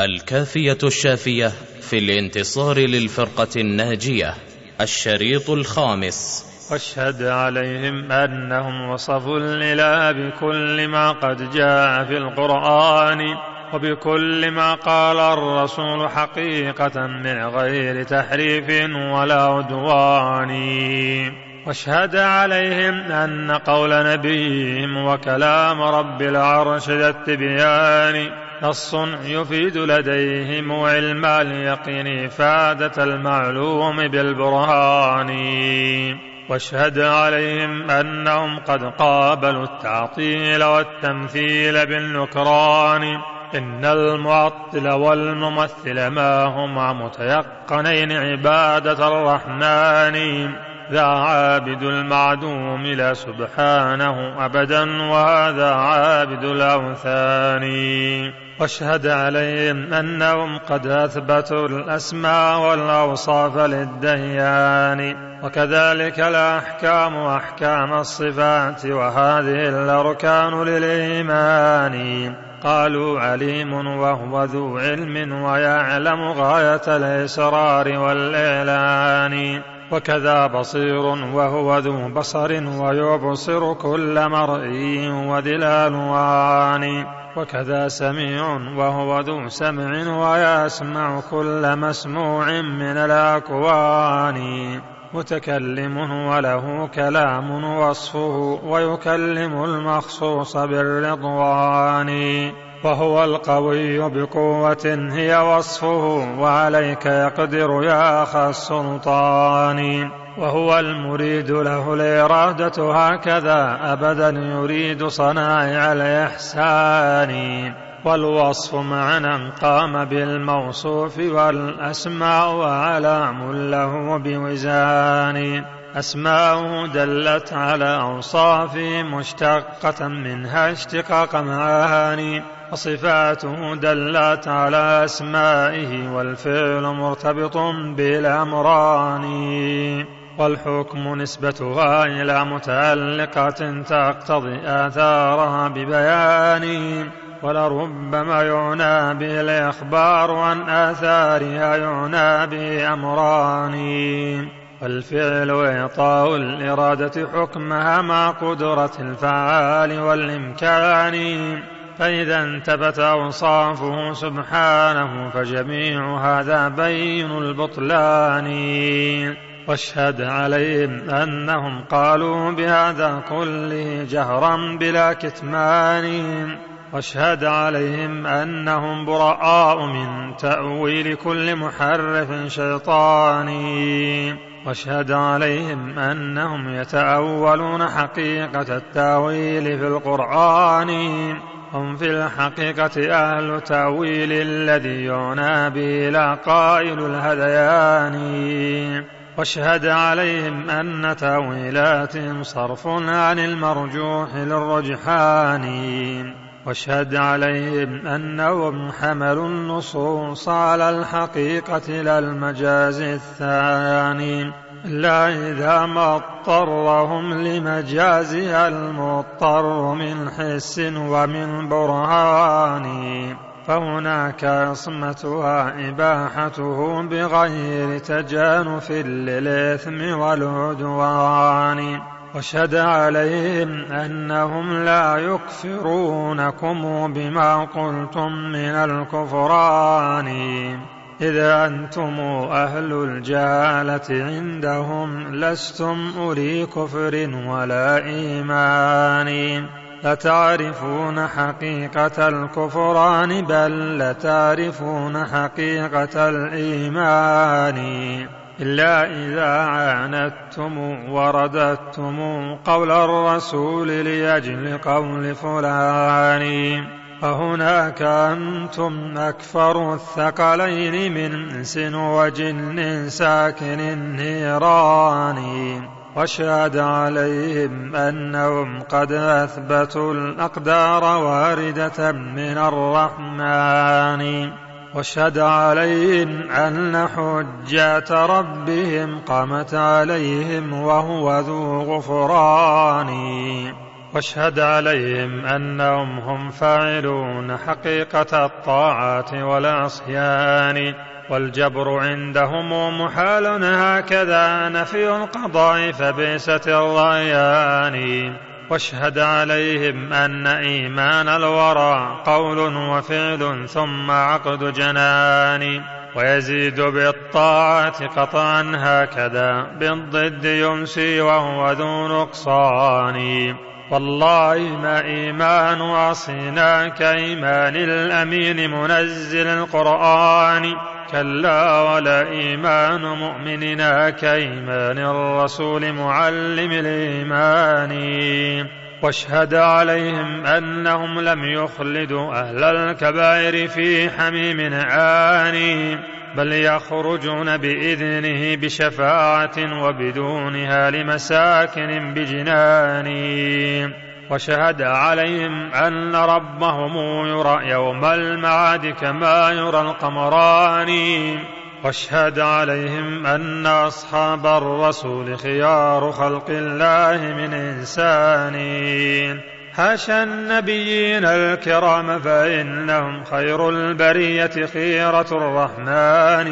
الكافية الشافية في الانتصار للفرقة الناجية الشريط الخامس. واشهد عليهم أنهم وصفوا الإله بكل ما قد جاء في القرآن وبكل ما قال الرسول حقيقة من غير تحريف ولا عدوان. واشهد عليهم أن قول نبيهم وكلام رب العرش ذا التبيان نص يفيد لديهم علم اليقين إفادة المعلوم بالبرهان. واشهد عليهم أنهم قد قابلوا التعطيل والتمثيل بالنكران. إن المعطل والممثل ما هما متيقنين عبادة الرحمن. ذا عابد المعدوم لا سبحانه أبدا وهذا عابد الأوثان. واشهد عليهم أنهم قد أثبتوا الأسماء والأوصاف للديان وكذلك الأحكام أحكام الصفات وهذه الأركان للإيمان. قالوا عليم وهو ذو علم ويعلم غاية الإسرار والإعلان. وكذا بصير وهو ذو بصر ويبصر كل مرئي وذي الألوان وكذا سميع وهو ذو سمع ويسمع كل مسموع من الأكوان. متكلم وله كلام وصفه ويكلم المخصوص بالرضوان. وهو القوي بقوة هي وصفه وعليك يقدر يا أخا السلطان. وهو المريد له الإرادة هكذا أبدا يريد صنائع الإحسان. والوصف معنى قام بالموصوف والأسماء وعلام له بوزان. أسماؤه دلت على أوصاف مشتقة منها اشتقاق معاني. وصفاته دلت على أسمائه والفعل مرتبط بالأمران والحكم نسبتها إلى متعلقة تقتضي آثارها ببيان ولربما يعنى به الإخبار عن آثارها يعنى به أمران والفعل إعطاء الإرادة حكمها مع قدرة الفعال والإمكان فإذا انتبت أوصافه سبحانه فجميع هذا بين البطلان. واشهد عليهم أنهم قالوا بهذا كله جهرا بلا كتمان. واشهد عليهم أنهم براء من تأويل كل محرف شيطاني واشهد عليهم أنهم يتأولون حقيقة التأويل في القرآن. هم في الحقيقة أهل تأويل الذي يعنى به لا قائل الهذيان واشهد عليهم أن تأويلاتهم صرف عن المرجوح للرجحان. واشهد عليهم أنهم حملوا النصوص على الحقيقة لا المجاز الثاني. إلا إذا ما اضطرهم لمجازها المضطر من حس ومن برهان. فهناك عصمتها إباحته بغير تجانف للإثم والعدوان. واشهد عليهم أنهم لا يكفرونكم بما قلتم من الكفران. إذا أنتم أهل الجهالة عندهم لستم أولي كفر ولا إيمان. لتعرفون حقيقة الكفران بل لتعرفون حقيقة الإيمان. إلا إذا عاندتم ورددتم قول الرسول لأجل قول فلان. فهناك أنتم أكفر الثقلين من إنس وجن ساكن النيران. واشهد عليهم أنهم قد أثبتوا الأقدار واردة من الرحمن. واشهد عليهم أن حجة ربهم قامت عليهم وهو ذو غفران. واشهد عليهم أنهم هم فاعلون حقيقة الطاعات والعصيان والجبر عندهم محال هكذا نفي القضاء فبئست الريان. واشهد عليهم أن إيمان الورى قول وفعل ثم عقد جنان. ويزيد بالطاعة قطعا هكذا بالضد يمسي وهو ذو نقصان. والله ما إيمان عصينا كإيمان الأمين منزل القرآن. كلا ولا إيمان مؤمننا كإيمان الرسول معلم الإيمان. واشهد عليهم أنهم لم يخلدوا أهل الكبائر في حميم عاني. بل يخرجون بإذنه بشفاعة وبدونها لمساكن بجنان. وشهد عليهم أن ربهم يرى يوم المعاد كما يرى القمران. واشهد عليهم أن أصحاب الرسول خيار خلق الله من إنسان. حاشا النبيين الكرام فإنهم خير البرية خيرة الرحمن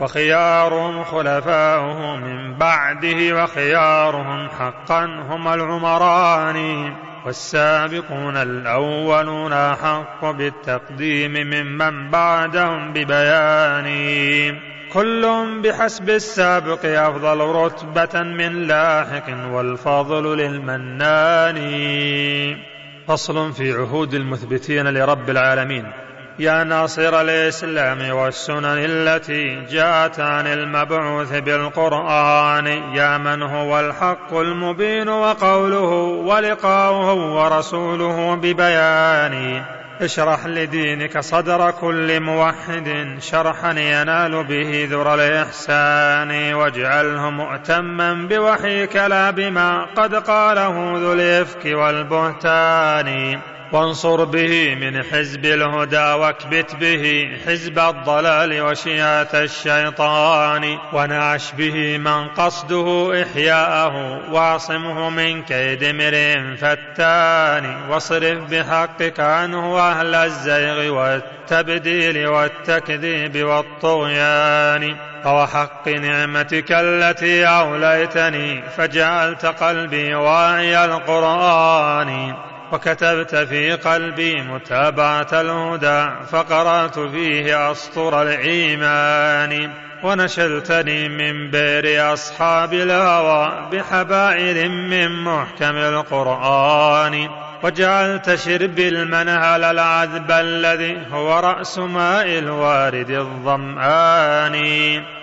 وخيارهم خلفاؤه من بعده وخيارهم حقا هم العمران والسابقون الأولون أحق بالتقديم ممن بعدهم ببيان كل بحسب السابق أفضل رتبة من لاحق والفضل للمنان. فصل في عهود المثبتين لرب العالمين. يا ناصر الإسلام والسنن التي جاءت عن المبعوث بالقرآن. يا من هو الحق المبين وقوله ولقاؤه ورسوله ببيان. اشرح لدينك صدر كل موحد شرحا ينال به ذر الإحسان واجعله مؤتما بوحيك لا بما قد قاله ذو الإفك والبهتان. وانصر به من حزب الهدى واكبت به حزب الضلال وشيعة الشيطان ونعش به من قصده إحياءه واعصمه من كيد امرئ فتان واصرف بحقك عنه أهل الزيغ والتبديل والتكذيب والطغيان. فوحق نعمتك التي أوليتني فجعلت قلبي واعي القرآن. وكتبت في قلبي متابعة الهدى فقرأت فيه أسطر الإيمان. ونشلتني من بئر أصحاب الهوى بحبائل من محكم القرآن. وجعلت شربي المنهل العذب الذي هو رأس ماء الوارد الظمآن.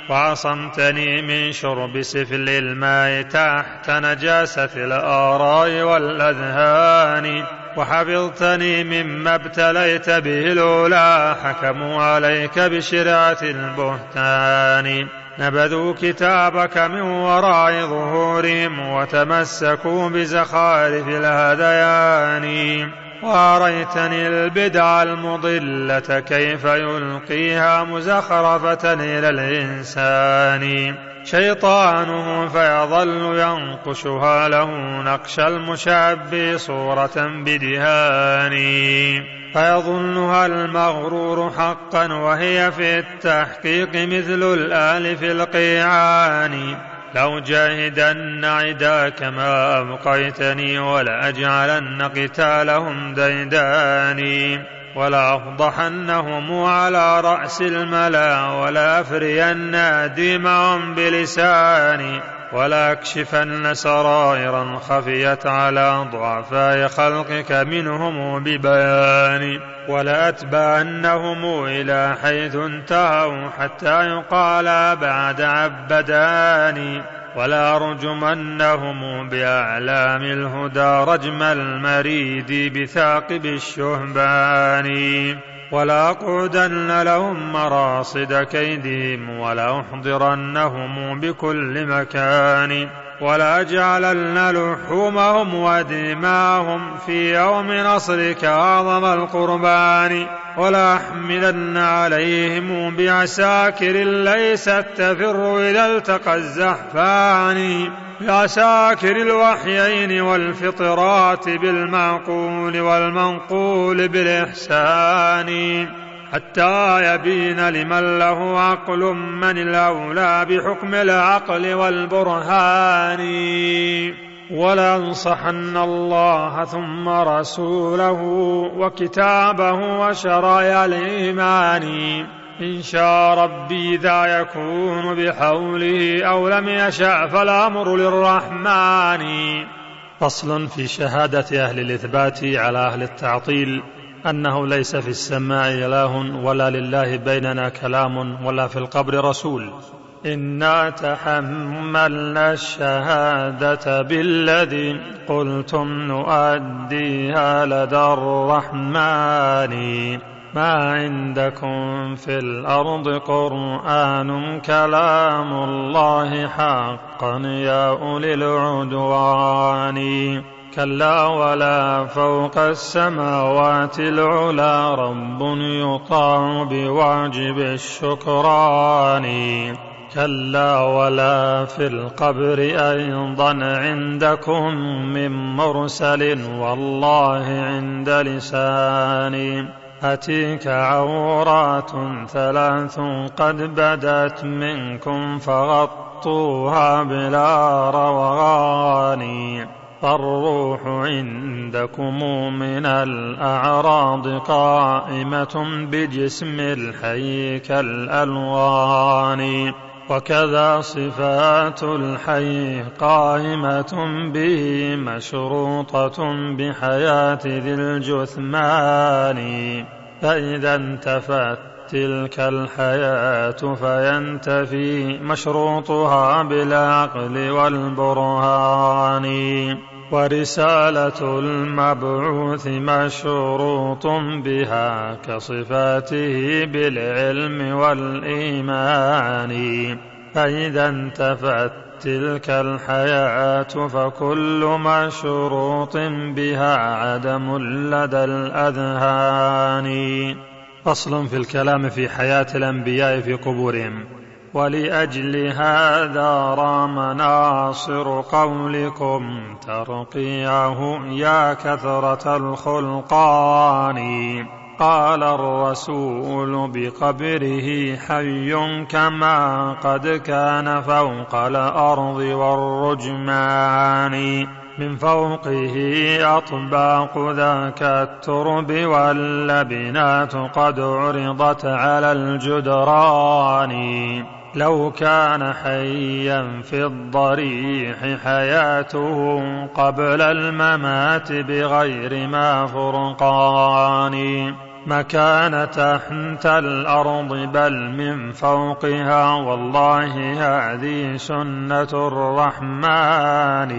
وعصمتني من شرب سفل الماء تحت نجاسة الآراء والأذهان. وحفظتني مما ابتليت به الأولى حكموا عليك بشرعة البهتان. نبذوا كتابك من وراء ظهورهم وتمسكوا بزخارف الهذيان وأريتني البدع المضلة كيف يلقيها مزخرفة إلى الإنسان. شيطانه فيظل ينقشها له نقش المشبي صورة بدهان. فيظنها المغرور حقا وهي في التحقيق مثل الآل في القيعان. لو جاهدن عداك ما أبقيتني ولأجعلن قتالهم ديداني ولأفضحنهم على رأس الملا ولأفرين ديمهم بلساني ولأكشفن سرائرا خفيت على ضعفاء خلقك منهم ببيان ولأتبعنهم إلى حيث انتهوا حتى يقال بعد عبداني ولأرجمنهم بأعلام الهدى رجم المريد بثاقب الشهبان. ولأقعدن لهم مراصد كيدهم ولأحضرنهم بكل مكان ولأجعلن لحومهم ودماءهم في يوم نصرك أعظم القربان ولأحملن عليهم بعساكر ليست تفر إذا التقى الزحفان بعساكر الوحيين والفطرات بالمعقول والمنقول بالإحسان حتى يبين لمن له عقل من الأولى بحكم العقل والبرهان. ولأنصحن الله ثم رسوله وكتابه وشرائع الإيمان. إن شاء ربي ذا يكون بحوله أو لم يشأ فالأمر للرحمن. فصل في شهادة أهل الإثبات على أهل التعطيل أنه ليس في السماء إله ولا لله بيننا كلام ولا في القبر رسول. إنا تحملنا الشهادة بالذي قلتم نؤديها لدى الرحمن. ما عندكم في الأرض قرآن كلام الله حقا يا أولي العدوان. كلا ولا فوق السماوات العلا رب يطاع بواجب الشكران. كلا ولا في القبر أيضا عندكم من مرسل والله عند لساني. أتيك عورات ثلاث قد بدت منكم فغطوها بلا روغان فالروح عندكم من الأعراض قائمة بجسم الحي كالألوان. وكذا صفات الحي قائمة به مشروطة بحياة ذي الجثمان. فإذا انتفت تلك الحياة فينتفي مشروطها بالعقل والبرهان. ورسالة المبعوث مشروط بها كصفاته بالعلم والإيمان. فإذا انتفت تلك الحياة فكل مشروط بها عدم لدى الأذهان. فصل في الكلام في حياة الأنبياء في قبورهم. ولأجل هذا رام ناصر قولكم ترقيعه يا كثرة الخلقان. قال الرسول بقبره حي كما قد كان فوق الأرض والرجمان. من فوقه أطباق ذاك الترب واللبنات قد عرضت على الجدران. لو كان حيا في الضريح حياته قبل الممات بغير ما فرقان. مكان تحت الأرض بل من فوقها والله هذه سنة الرحمن.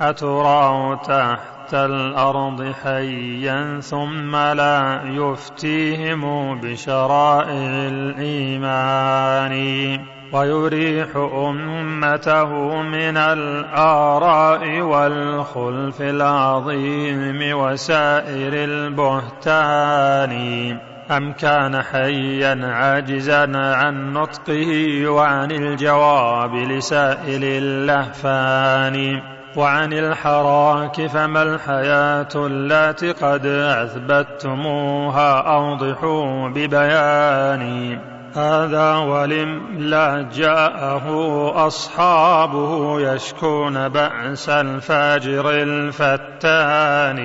أتراه تحت الأرض حيا ثم لا يفتيهم بشرائع الإيمان. ويريح أمته من الآراء والخلف العظيم وسائر البهتان. أم كان حيا عاجزا عن نطقه وعن الجواب لسائل اللهفان؟ وعن الحراك فما الحياة التي قد أثبتتموها؟ أوضحوا ببيان هذا ولم لا جاءه أصحابه يشكون بأس الفاجر الفتان.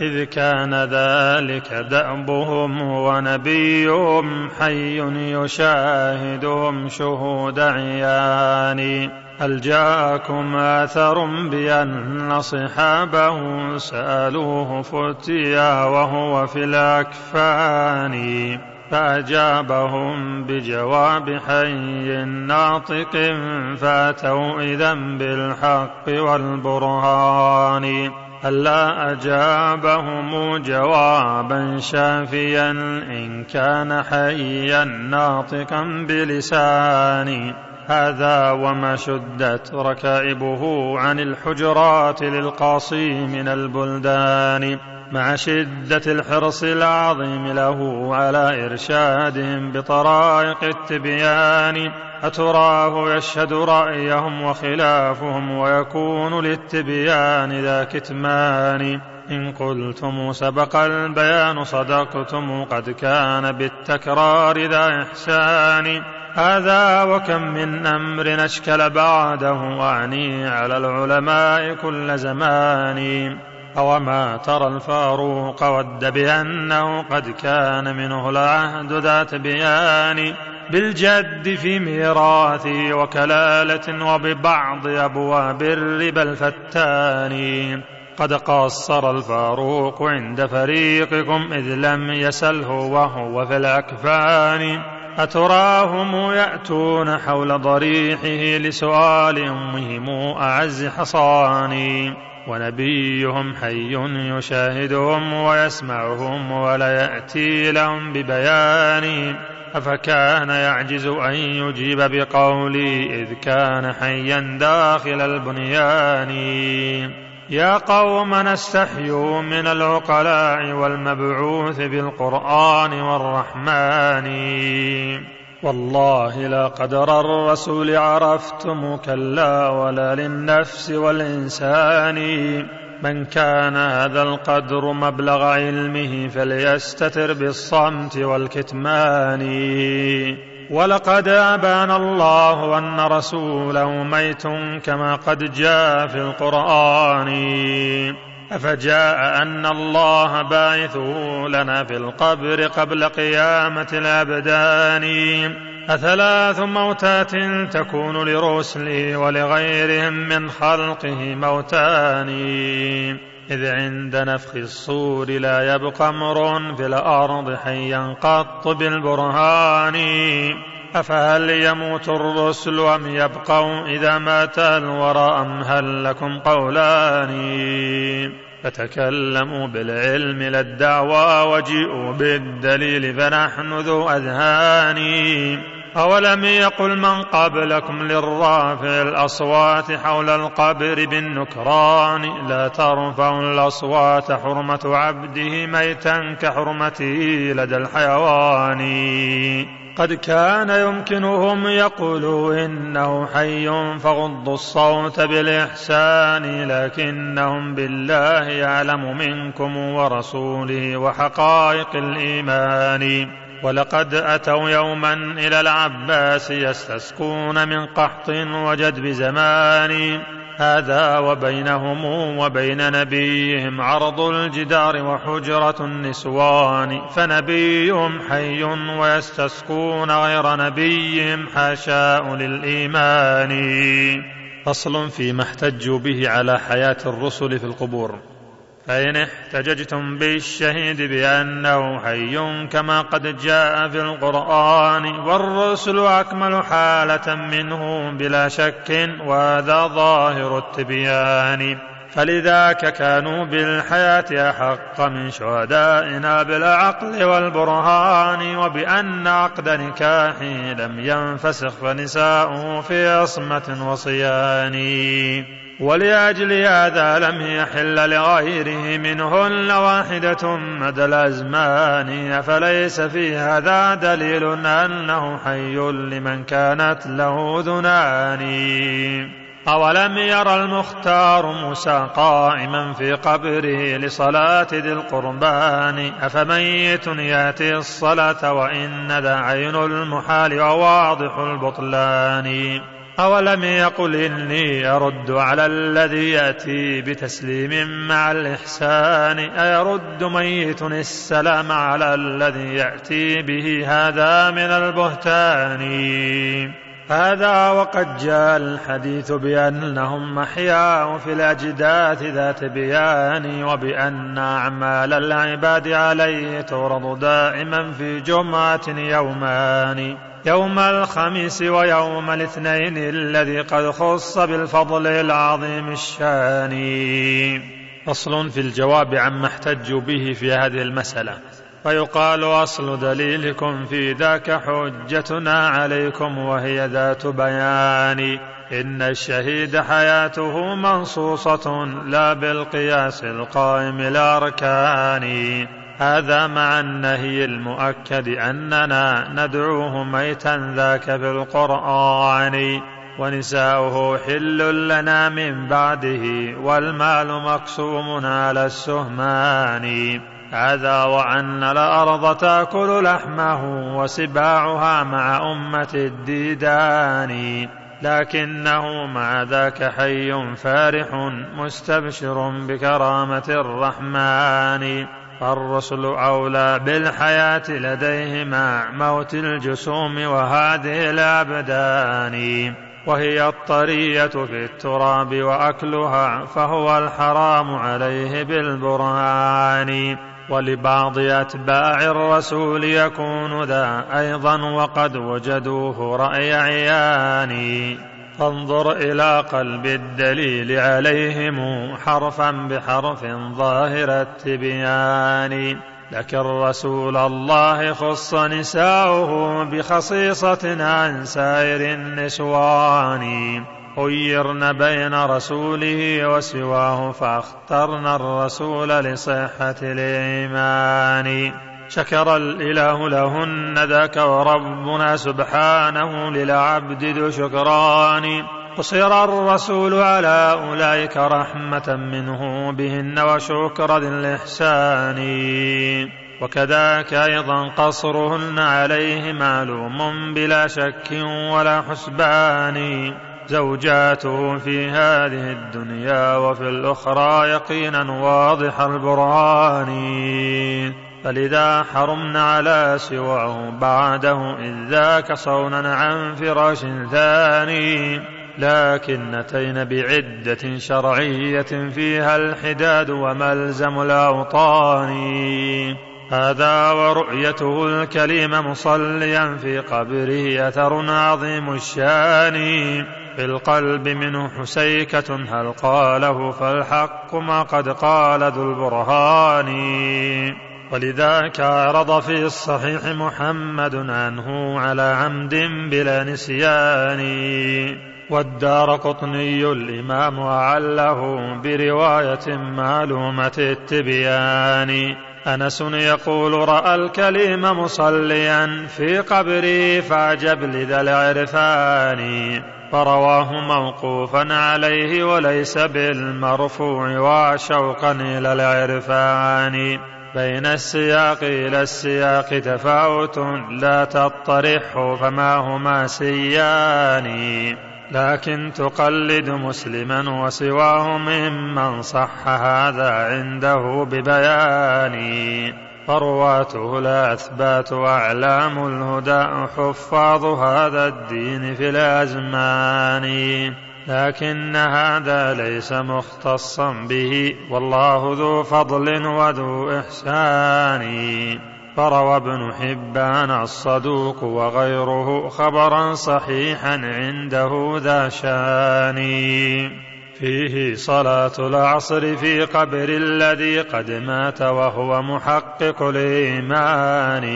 إذ كان ذلك دأبهم ونبيهم حي يشاهدهم شهود عيان. هل جاءكم آثر بأن صحابه سألوه فتيا وهو في الأكفان؟ فأجابهم بجواب حي ناطق فأتوا إذا بالحق والبرهان. ألا أجابهم جوابا شافيا إن كان حيا ناطقا بلسان هذا وما شدت ركائبه عن الحجرات للقاصي من البلدان مع شدة الحرص العظيم له على إرشادهم بطرائق التبيان. أتراه يشهد رأيهم وخلافهم ويكون للتبيان ذا كتمان إن قلتم سبق البيان صدقتم قد كان بالتكرار ذا إحسان. هذا وكم من أمر أشكل بعده أعني على العلماء كل زمان. أوما ترى الفاروق ود بأنه قد كان منه العهد ذات بيان. بالجد في ميراث وكلالة وببعض أبواب الربا الفتان. قد قصر الفاروق عند فريقكم إذ لم يسله وهو في الأكفان. أتراهم يأتون حول ضريحه لسؤال أمهم أعز حصان. ونبيهم حي يشاهدهم ويسمعهم ولا يأتي لهم ببيان. أفكان يعجز أن يجيب بقولي إذ كان حيا داخل البنيان. يا قوم نستحيوا من العقلاء والمبعوث بالقرآن والرحمن. والله لا قدر الرسول عرفتم كلا ولا للنفس والإنسان. من كان هذا القدر مبلغ علمه فليستتر بالصمت والكتمان. ولقد أبان الله أن رسوله ميت كما قد جاء في القرآن. أفجاء أن الله باعثه لنا في القبر قبل قيامة الأبدان. أثلاث موتات تكون لرسله ولغيرهم من خلقه موتان. إذ عند نفخ الصور لا يبقى أمر في الأرض حيا قط بالبرهان. أفهل يموت الرسل أم يبقوا إذا مات الورى أم هل لكم قولان؟ فتكلموا بالعلم لا الدعوى وجيئوا بالدليل فنحن ذو أذهان. أولم يقل من قبلكم للرافع الأصوات حول القبر بالنكران لا ترفعوا الأصوات حرمة عبده ميتا كحرمته لدى الحيوان. قد كان يمكنهم يقولوا إنه حي فغضوا الصوت بالإحسان لكنهم بالله يعلم منكم ورسوله وحقائق الإيمان. ولقد أتوا يوما إلى العباس يستسقون من قحط وجدب زمان هذا وبينهم وبين نبيهم عرض الجدار وحجرة النسوان. فنبيهم حي ويستسقون غير نبيهم حاشاء للإيمان. فصل فيما احتجوا به على حياة الرسل في القبور. فإن احتججتم بالشهيد بأنه حي كما قد جاء في القرآن والرسل أكمل حالة منه بلا شك وهذا ظاهر التبيان. فلذاك كانوا بالحياة أحق من شهدائنا بالعقل والبرهان وبأن عقد نكاح لم ينفسخ فنساؤه في عصمة وصيان ولأجل هذا لم يحل لغيره منهن واحدة مدى الأزمان. أفليس في هذا دليل أنه حي لمن كانت له ذنان؟ أولم يرى المختار موسى قائما في قبره لصلاة ذي القربان؟ أفميت يأتي الصلاة وإن ذا عين المحال وواضح البطلان؟ أولم يقل إني أرد على الذي يأتي بتسليم مع الإحسان؟ أيرد ميت السلام على الذي يأتي به هذا من البهتان؟ هذا وقد جاء الحديث بأنهم أحياء في الأجداث ذات بيان وبأن أعمال العباد عليه تورد دائما في جمعة يومان يوم الخميس ويوم الاثنين الذي قد خص بالفضل العظيم الشان. فصل في الجواب عما احتجوا به في هذه المسألة. فيقال أصل دليلكم في ذاك حجتنا عليكم وهي ذات بيان. إن الشهيد حياته منصوصة لا بالقياس القائم الأركان. هذا مع النهي المؤكد أننا ندعوه ميتا ذاك في القرآن ونساؤه حل لنا من بعده والمال مقسوم على السهمان هذا وأن الأرض تأكل لحمه وسباعها مع أمة الديدان. لكنه مع ذاك حي فارح مستبشر بكرامة الرحمن. فالرسل أولى بالحياة لديه مع موت الجسوم وهذه الأبدان. وهي الطرية في التراب وأكلها فهو الحرام عليه بالبرهان. ولبعض أتباع الرسول يكون ذا أيضا وقد وجدوه رأي عيان فانظر إلى قلب الدليل عليهم حرفا بحرف ظاهر التبيان. لكن رسول الله خص نساؤه بخصيصة عن سائر النسوان. خيرن بين رسوله وسواه فاخترنا الرسول لصحة الإيمان. شكر الإله لهن ذاك وربنا سبحانه للعبد ذو شكران. قصر الرسول على أولئك رحمة منه بهن وشكر ذي الإحسان. وكذاك أيضا قصرهن عليه معلوم بلا شك ولا حسبان. زوجاته في هذه الدنيا وفي الأخرى يقينا واضح البرهان. فلذا حرمنا على سواه بعده إذ ذاك صونا عن فراش ثاني. لكن أتينا بعدة شرعية فيها الحداد وملزم الأوطان. هذا ورؤيته الكريم مصليا في قبره أثر عظيم الشان. في القلب منه حسيكة هل قاله فالحق ما قد قال ذو البرهان. ولذاك عرض في الصحيح محمد عنه على عمد بلا نسيان. والدار قطني الإمام أعله برواية معلومة التبيان. أنس يقول رأى الكليم مصليا في قبري فعجب لذا العرفان. فرواه موقوفا عليه وليس بالمرفوع وشوقا إلى العرفان. بين السياق إلى السياق تفاوت لا تطرح فما هما سيان. لكن تقلد مسلما وسواه ممن صح هذا عنده ببيان. فرواته الأثبات أعلام الهدى حفاظ هذا الدين في الأزمان. لكن هذا ليس مختصا به والله ذو فضل وذو إحسان. فروى ابن حبان الصدوق وغيره خبرا صحيحا عنده ذا شان. فيه صلاة العصر في قبر الذي قد مات وهو محقق الإيمان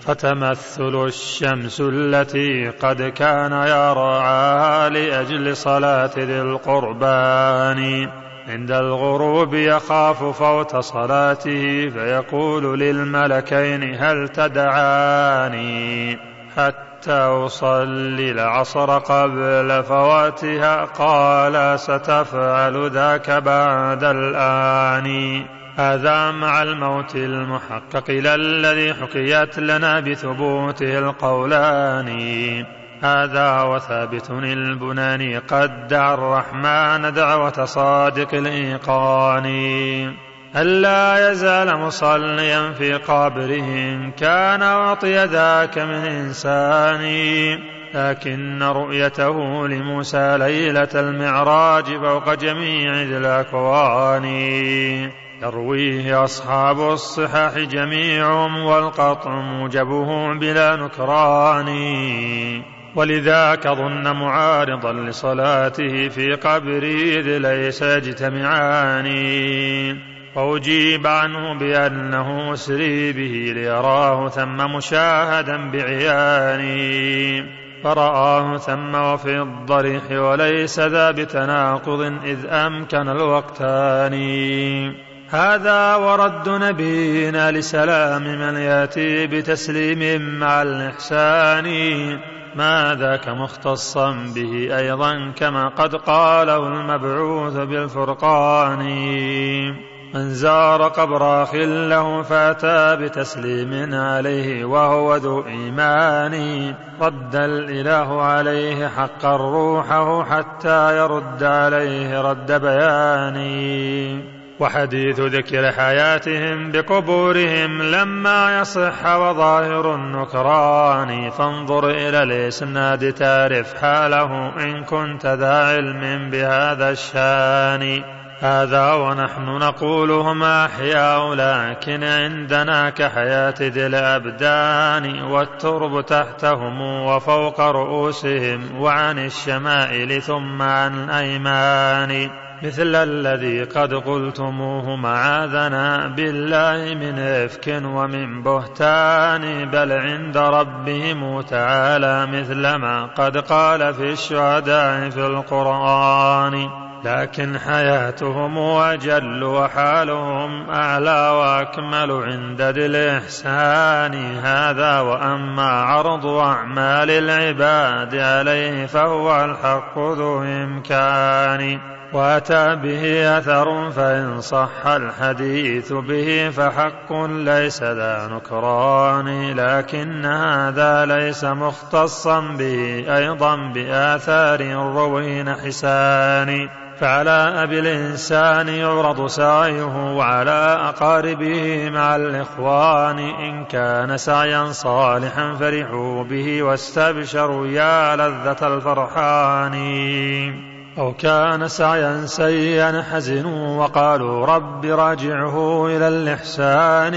فتمثل الشمس التي قد كان يرعاها لأجل صلاة ذي القربان. عند الغروب يخاف فوت صلاته فيقول للملكين هل تدعاني؟ حتى أصلي العصر قبل فواتها قال ستفعل ذاك بعد الآن. هذا مع الموت المحقق الذي حكيت لنا بثبوته القولان. هذا وثابت البناني قد دعا الرحمن دعوة صادق الإيقان. ألا يزال مصليا في قبره كان أعطي ذاك من إنسان. لكن رؤيته لموسى ليلة المعراج فوق جميع ذي الأكوان. يرويه أصحاب الصحاح جميعهم والقطع موجبه بلا نكران. ولذاك ظن معارضا لصلاته في قبره إذ ليس يجتمعان. وأجيب عنه بأنه أسري به ليراه ثم مشاهدا بعياني. فرآه ثم وفي الضريح وليس ذا بتناقض إذ أمكن الوقتان. هذا ورد نبينا لسلام من يأتي بتسليم مع الإحسان. ما ذاك مختصا به أيضا كما قد قاله المبعوث بالفرقان. من زار قبر أخ له فأتى بتسليم عليه وهو ذو إيمان. رد الإله عليه حقا روحه حتى يرد عليه رد بياني وحديث ذكر حياتهم بقبورهم لما يصح وظاهر النكران فانظر إلى الإسناد تعرف حاله إن كنت ذا علم بهذا الشان. هذا ونحن نقولهم أحياء لكن عندنا كحياة ذي الأبدان والترب تحتهم وفوق رؤوسهم وعن الشمائل ثم عن الأيمان. مثل الذي قد قلتموه معاذنا بالله من إفك ومن بهتان بل عند ربهم تعالى مثل ما قد قال في الشهداء في القرآن. لكن حياتهم أجل وحالهم أعلى وأكمل عند ذي الإحسان. هذا وأما عرض أعمال العباد عليه فهو الحق ذو إمكان. وأتى به أثر فإن صح الحديث به فحق ليس ذا نكران. لكن هذا ليس مختصا به أيضا بآثار روين حسان فعلى أبي الإنسان يعرض سعيه وعلى أقاربه مع الإخوان إن كان سعيا صالحا فرحوا به واستبشروا يا لذة الفرحان. أو كان سعيا سيئا حزنوا وقالوا رب راجعه إلى الإحسان.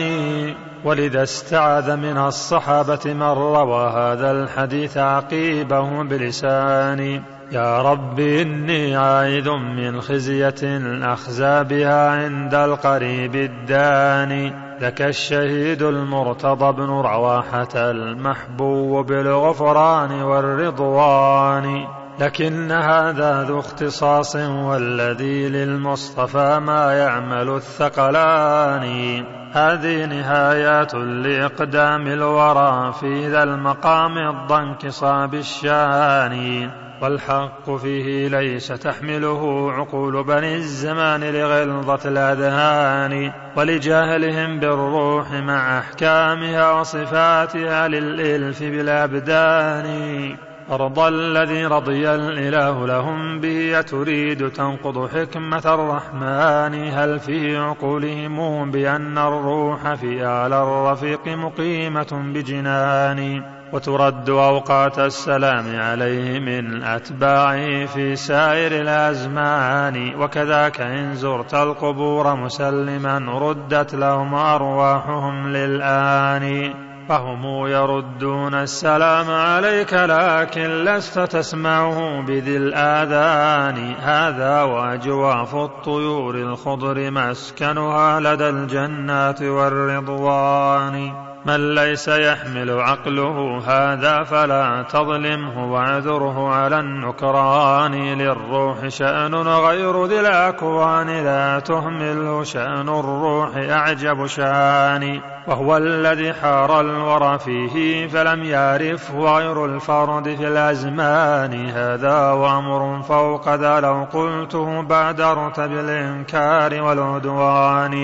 ولذا استعاذ من الصحابة من روى هذا الحديث عقيبه بلسان يا رب إني عائد من خزية أخزى بها عند القريب الداني لك الشهيد المرتضى بن رواحة المحبوب بالغفران والرضوان. لكن هذا ذو اختصاص والذي للمصطفى ما يعمل الثقلان. هذه نهايات لإقدام الورى في ذا المقام الضنك صاب الشان والحق فيه ليس تحمله عقول بني الزمان لغلظة الأذهان ولجهلهم بالروح مع أحكامها وصفاتها للإلف بالأبدان. أرض الذي رضي الإله لهم به تريد تنقض حكمة الرحمن. هل في عقولهم بأن الروح في أعلى الرفيق مقيمة بجنان؟ وترد أوقات السلام عليه من أتباعه في سائر الأزمان. وكذاك إن زرت القبور مسلما ردت لهم أرواحهم للآن. فهم يردون السلام عليك لكن لست تسمعه بذي الآذان. هذا وأجواف الطيور الخضر مسكنها لدى الجنات والرضوان. من ليس يحمل عقله هذا فلا تظلمه واعذره على النكران للروح شأن غير ذي الأكوان لا تهمله شأن الروح أعجب شأن. وهو الذي حار الورى فيه فلم يعرفه غير الفرد في الأزمان. هذا وأمر فوق ذا لو قلته بادرت بالإنكار والعدوان.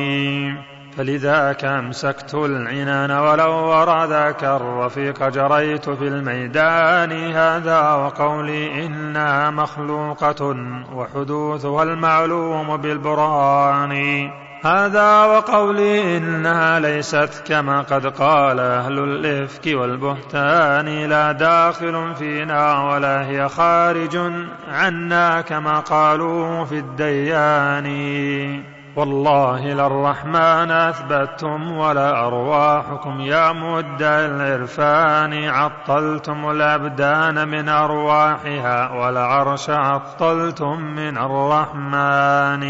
فلذاك أمسكت العنان ولو ورى ذاك الرفيق جريت في الميدان هذا وقولي إنها مخلوقة وحدوثها المعلوم بالبرهان. هذا وقولي إنها ليست كما قد قال أهل الإفك والبهتان. لا داخل فينا ولا هي خارج عنا كما قالوا في الديان. والله للرحمن أثبتتم ولا أرواحكم يا مدعي العرفان عطلتم الأبدان من أرواحها والعرش عطلتم من الرحمن.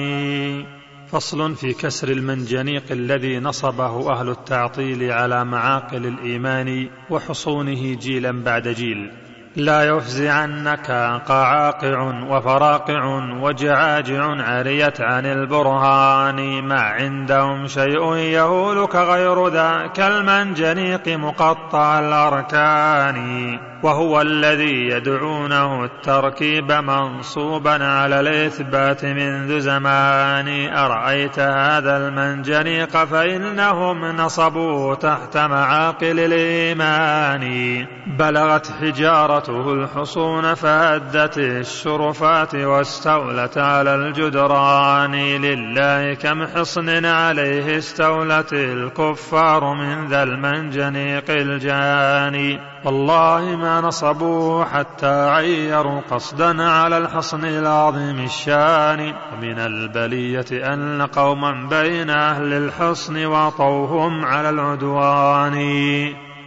فصل في كسر المنجنيق الذي نصبه أهل التعطيل على معاقل الإيمان وحصونه جيلا بعد جيل. لا يفزعنك قعاقع وفراقع وجعاجع عريت عن البرهان ما عندهم شيء يهولك غير ذاك المنجنيق مقطع الأركان. وهو الذي يدعونه التركيب منصوبا على الإثبات منذ زمان. أرأيت هذا المنجنيق فإنهم نصبوا تحت معاقل الإيمان. بلغت حجارته الحصون فأدت الشرفات واستولت على الجدران. لله كم حصن عليه استولت الكفار من ذا المنجنيق الجاني. والله ما نصبوا حتى عيروا قصدا على الحصن العظيم الشان. ومن البلية أن قوما بين أهل الحصن وطوهم على العدوان.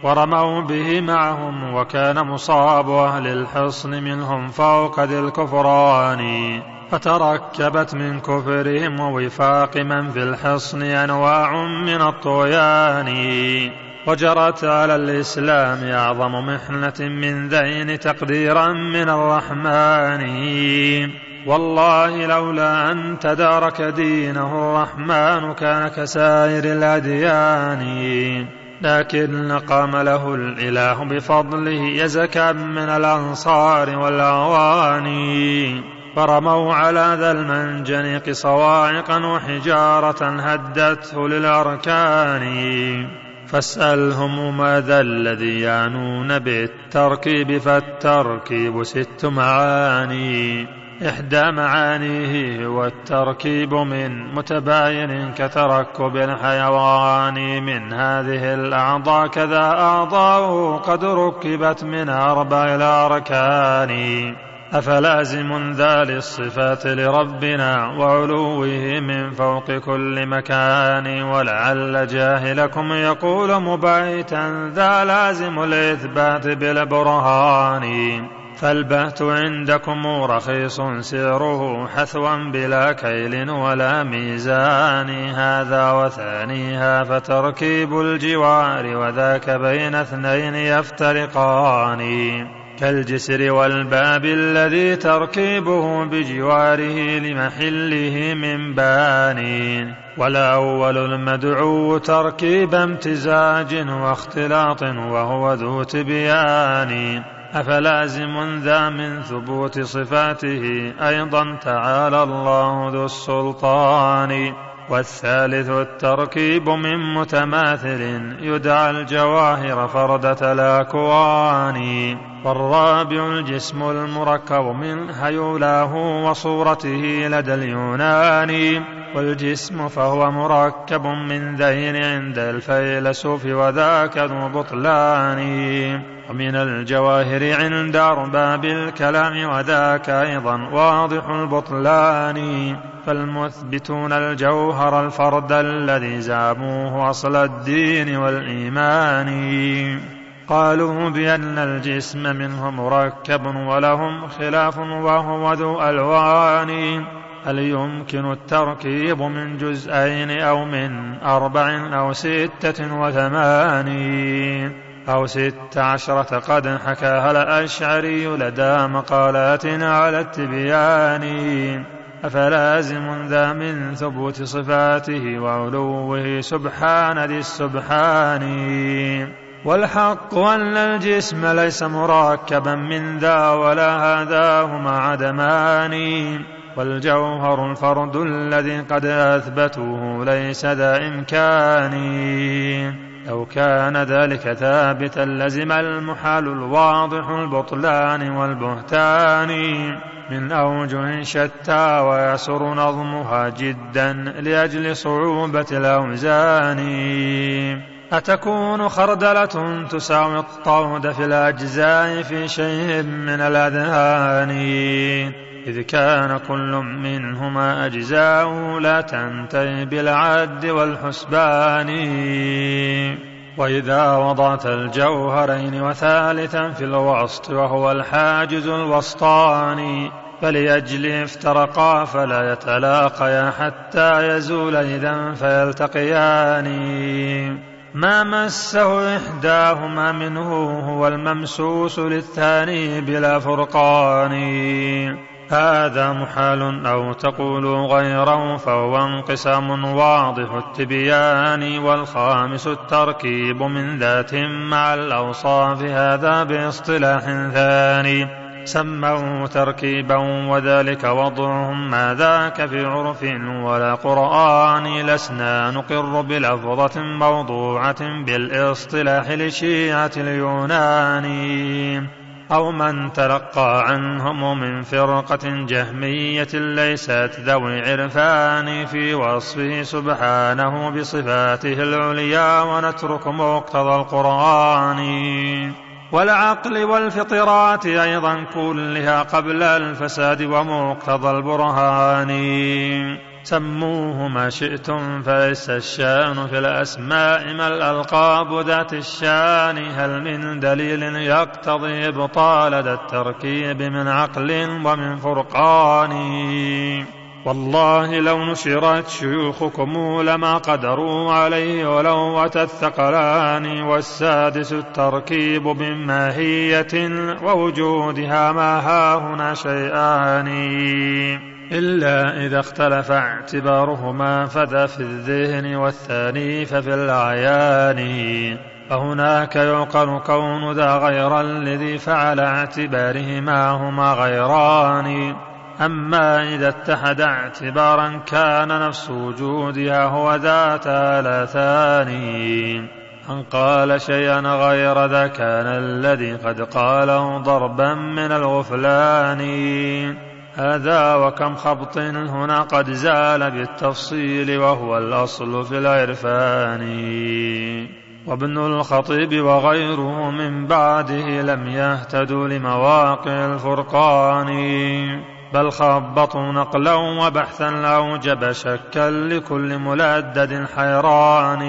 ورموا به معهم وكان مصاب أهل الحصن منهم فوق ذي الكفران. فتركبت من كفرهم ووفاق من في الحصن أنواع من الطغيان. وجرت على الإسلام أعظم محنة من ذين تقديرا من الرحمن والله لولا أن تدارك دينه الرحمن كان كسائر الأديان لكن قام له الإله بفضله يزكى من الأنصار والأعوان فرموا على ذا المنجنيق صواعقا وحجارة هدته للأركان فاسألهم ماذا الذي يعنون بالتركيب فالتركيب ست معاني. إحدى معانيه هو التركيب من متباين كتركب الحيوان. من هذه الأعضاء كذا أعضاء قد ركبت من أربع الأركان. أفلازم ذا للصفات لربنا وعلوه من فوق كل مكان ولعل جاهلكم يقول مبايتا ذا لازم الإثبات بالبرهان. فالبهت عندكم رخيص سعره حثوا بلا كيل ولا ميزان. هذا وثانيها فتركيب الجوار وذاك بين اثنين يفترقان. كالجسر والباب الذي تركيبه بجواره لمحله من بانين. والأول المدعو تركيب امتزاج واختلاط وهو ذو تبيان. أفلازم ذا من ثبوت صفاته أيضا تعالى الله ذو السلطان. والثالث التركيب من متماثل يدعى الجواهر فردة الأكوان. والرابع الجسم المركب من هيولاه وصورته لدى اليونان. والجسم فهو مركب من ذين عند الفيلسوف وذاك ذو بطلان. ومن الجواهر عند أرباب الكلام وذاك أيضا واضح البطلان. فالمثبتون الجوهر الفرد الذي زعموه أصل الدين والإيمان. قالوا بأن الجسم منه مركب ولهم خلاف وهو ذو ألوان. هل يمكن التركيب من جزئين أو من أربع أو ستة وثمانين؟ أو ست عشرة قد حكاها الأشعري لدى مقالات على التبيان. أفلازم ذا من ثبوت صفاته وعلوه سبحان ذي السبحان. والحق أن الجسم ليس مركبا من ذا ولا هذا هما عدمان. والجوهر الفرد الذي قد أثبتوه ليس ذا إمكان. لو كان ذلك ثابتا لزم المحال الواضح البطلان والبهتان من أوجه شتى ويسر نظمها جدا لأجل صعوبة الأوزان. أتكون خردلة تساوي الطود في الأجزاء في شيء من الأذهان؟ إذ كان كل منهما أجزاء لا تنتهي بالعد والحسبان. وإذا وضعت الجوهرين وثالثا في الوسط وهو الحاجز الوسطاني فلأجل افترقا فلا يتلاقيا حتى يزول إذا فيلتقيان. ما مسه إحداهما منه هو الممسوس للثاني بلا فرقان. هذا محال أو تقول غيره فهو انقسام واضح التبيان والخامس التركيب من ذات مع الأوصاف هذا باصطلاح ثاني سموه تركيبا وذلك وضعهم ما ذاك في عرف ولا قرآن لسنا نقر بلفظة موضوعة بالإصطلاح لشيعة اليونان أو من تلقى عنهم من فرقة جهمية ليست ذوي عرفان في وصفه سبحانه بصفاته العليا ونترك مقتضى القرآن والعقل والفطرات أيضا كلها قبل الفساد ومقتضى البرهان سموه ما شئتم فليس الشأن في الأسماء ما الألقاب ذات الشأن. هل من دليل يقتضي إبطال ذا التركيب من عقل ومن فرقان؟ والله لو نشرت شيوخكم لما قدروا عليه ولو أتى الثقلان والسادس التركيب من ماهية ووجودها ما هاهنا شيئان. إلا إذا اختلف اعتبارهما فذا في الذهن والثاني ففي الأعيان. فهناك يعقل كون ذا غير الذي فعل اعتبارهما هما غيران. أما إذا اتحد اعتبارا كان نفس وجودها هو ذات آلاثان أن قال شيئا غير ذا كان الذي قد قاله ضربا من الغفلان. هذا وكم خبط هنا قد زال بالتفصيل وهو الأصل في العرفان. وابن الخطيب وغيره من بعده لم يهتدوا لمواقع الفرقان. بل خبطوا نقلا وبحثا أوجب شكا لكل ملدد حيران.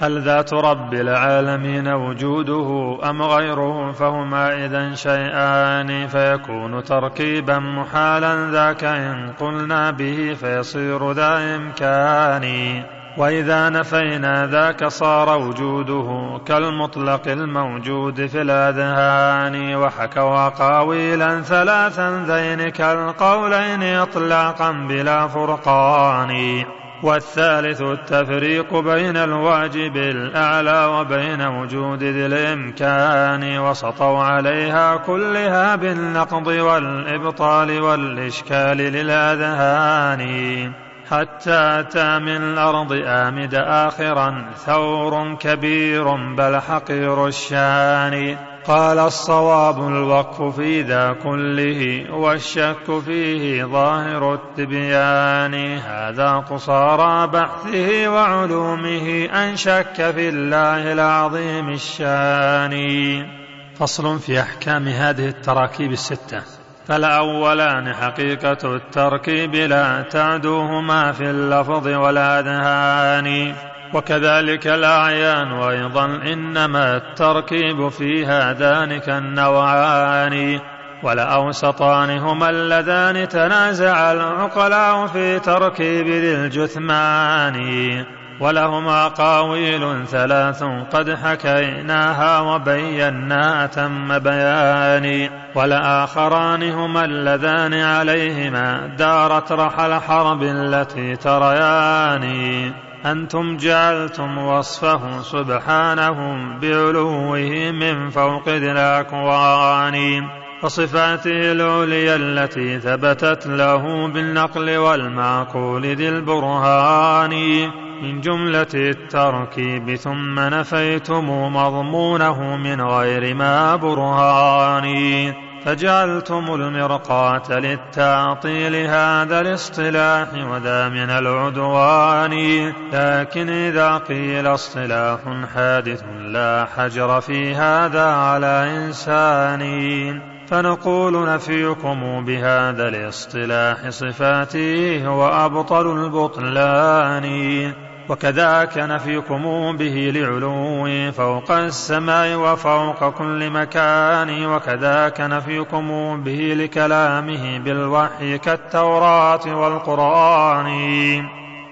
هل ذات رب العالمين وجوده أم غيره فهما إذا شيئان فيكون تركيبا محالا ذاك إن قلنا به فيصير ذا إمكان. وإذا نفينا ذاك صار وجوده كالمطلق الموجود في الأذهان وحكوا أقاويلا ثلاثا ذين كالقولين إطلاقا بلا فرقان. والثالث التفريق بين الواجب الأعلى وبين وجود ذي الإمكان وسطوا عليها كلها بالنقض والإبطال والإشكال للأذهان. حتى أتى من أرض آمد آخرا ثور كبير بل حقير الشان. قال الصواب الوقف في ذا كله والشك فيه ظاهر التبيان. هذا قصارى بحثه وعلومه أن شك في الله العظيم الشان. فصل في أحكام هذه التراكيب الستة. فالأولان حقيقة التركيب لا تعدوهما في اللفظ والأذهان وكذلك الأعيان أيضا إنما التركيب في هذان كالنوعان ولأوسطان هما اللذان تنازع العقلاء في تركيب ذي الجثمان ولهما قاويل ثلاث قد حكيناها وبينا أتم بيان ولآخران هما اللذان عليهما دارت رحل حرب التي تريان. أنتم جعلتم وصفه سبحانه بعلوه من فوق ذي الأكوان وصفاته العليا التي ثبتت له بالنقل والمعقول ذي البرهان. من جملة التركيب ثم نفيتم مضمونه من غير ما برهان. فجعلتم المرقاة للتعطيل هذا الاصطلاح وذا من العدوان. لكن إذا قيل اصطلاح حادث لا حجر في هذا على إنسان. فنقول نفيكم بهذا الاصطلاح صفاته هو أبطل البطلان. وكذاك نفيكم به لعلوه فوق السماء وفوق كل مكان وكذاك نفيكم به لكلامه بالوحي كالتوراة والقرآن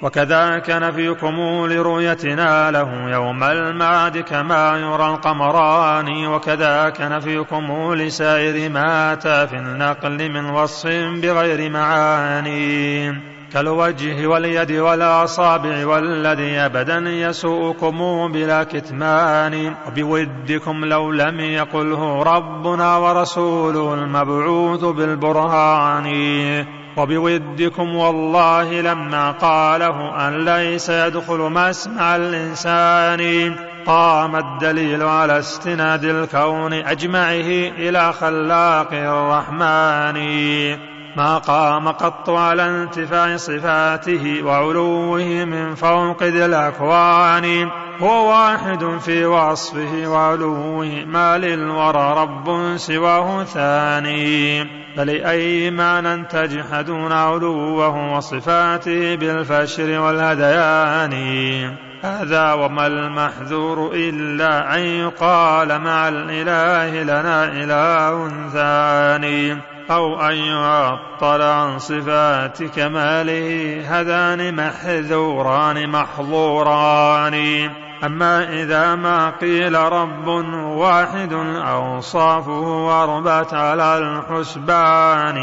وكذاك نفيكم لرؤيتنا له يوم المعاد كما يرى القمران وكذاك نفيكم لسائر ما أتى في النقل من وصف بغير معاني كالوجه واليد والأصابع والذي أبدا يسوءكم بلا كتمان. وبودكم لو لم يقله ربنا ورسوله المبعوث بالبرهان. وبودكم والله لما قاله أن ليس يدخل مسمع الإنسان. قام الدليل على استناد الكون أجمعه إلى خلاق الرحمن. ما قام قط على انتفاع صفاته وعلوه من فوق ذي الأكوان. هو واحد في وصفه وعلوه ما للورى رب سواه ثاني. فلأي معنى تجحدون علوه وصفاته بالفشر والهديان. هذا وما المحذور إلا أن يقال مع الإله لنا إله ثاني. أو أن يعطل عن صفات كماله هذان محذوران محظوران. أما إذا ما قيل رب واحد أوصافه أربت على الحسبان.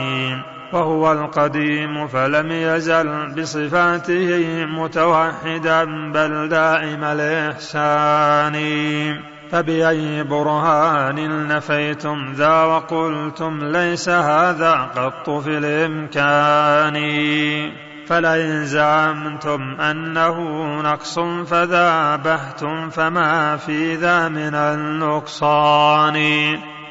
وهو القديم فلم يزل بصفاته متوحدا بل دائم الإحسان. فبأي برهان نفيتم ذا وقلتم ليس هذا قط في الإمكان. فلئن زعمتم أنه نقص فذابهتم فما في ذا من النقصان.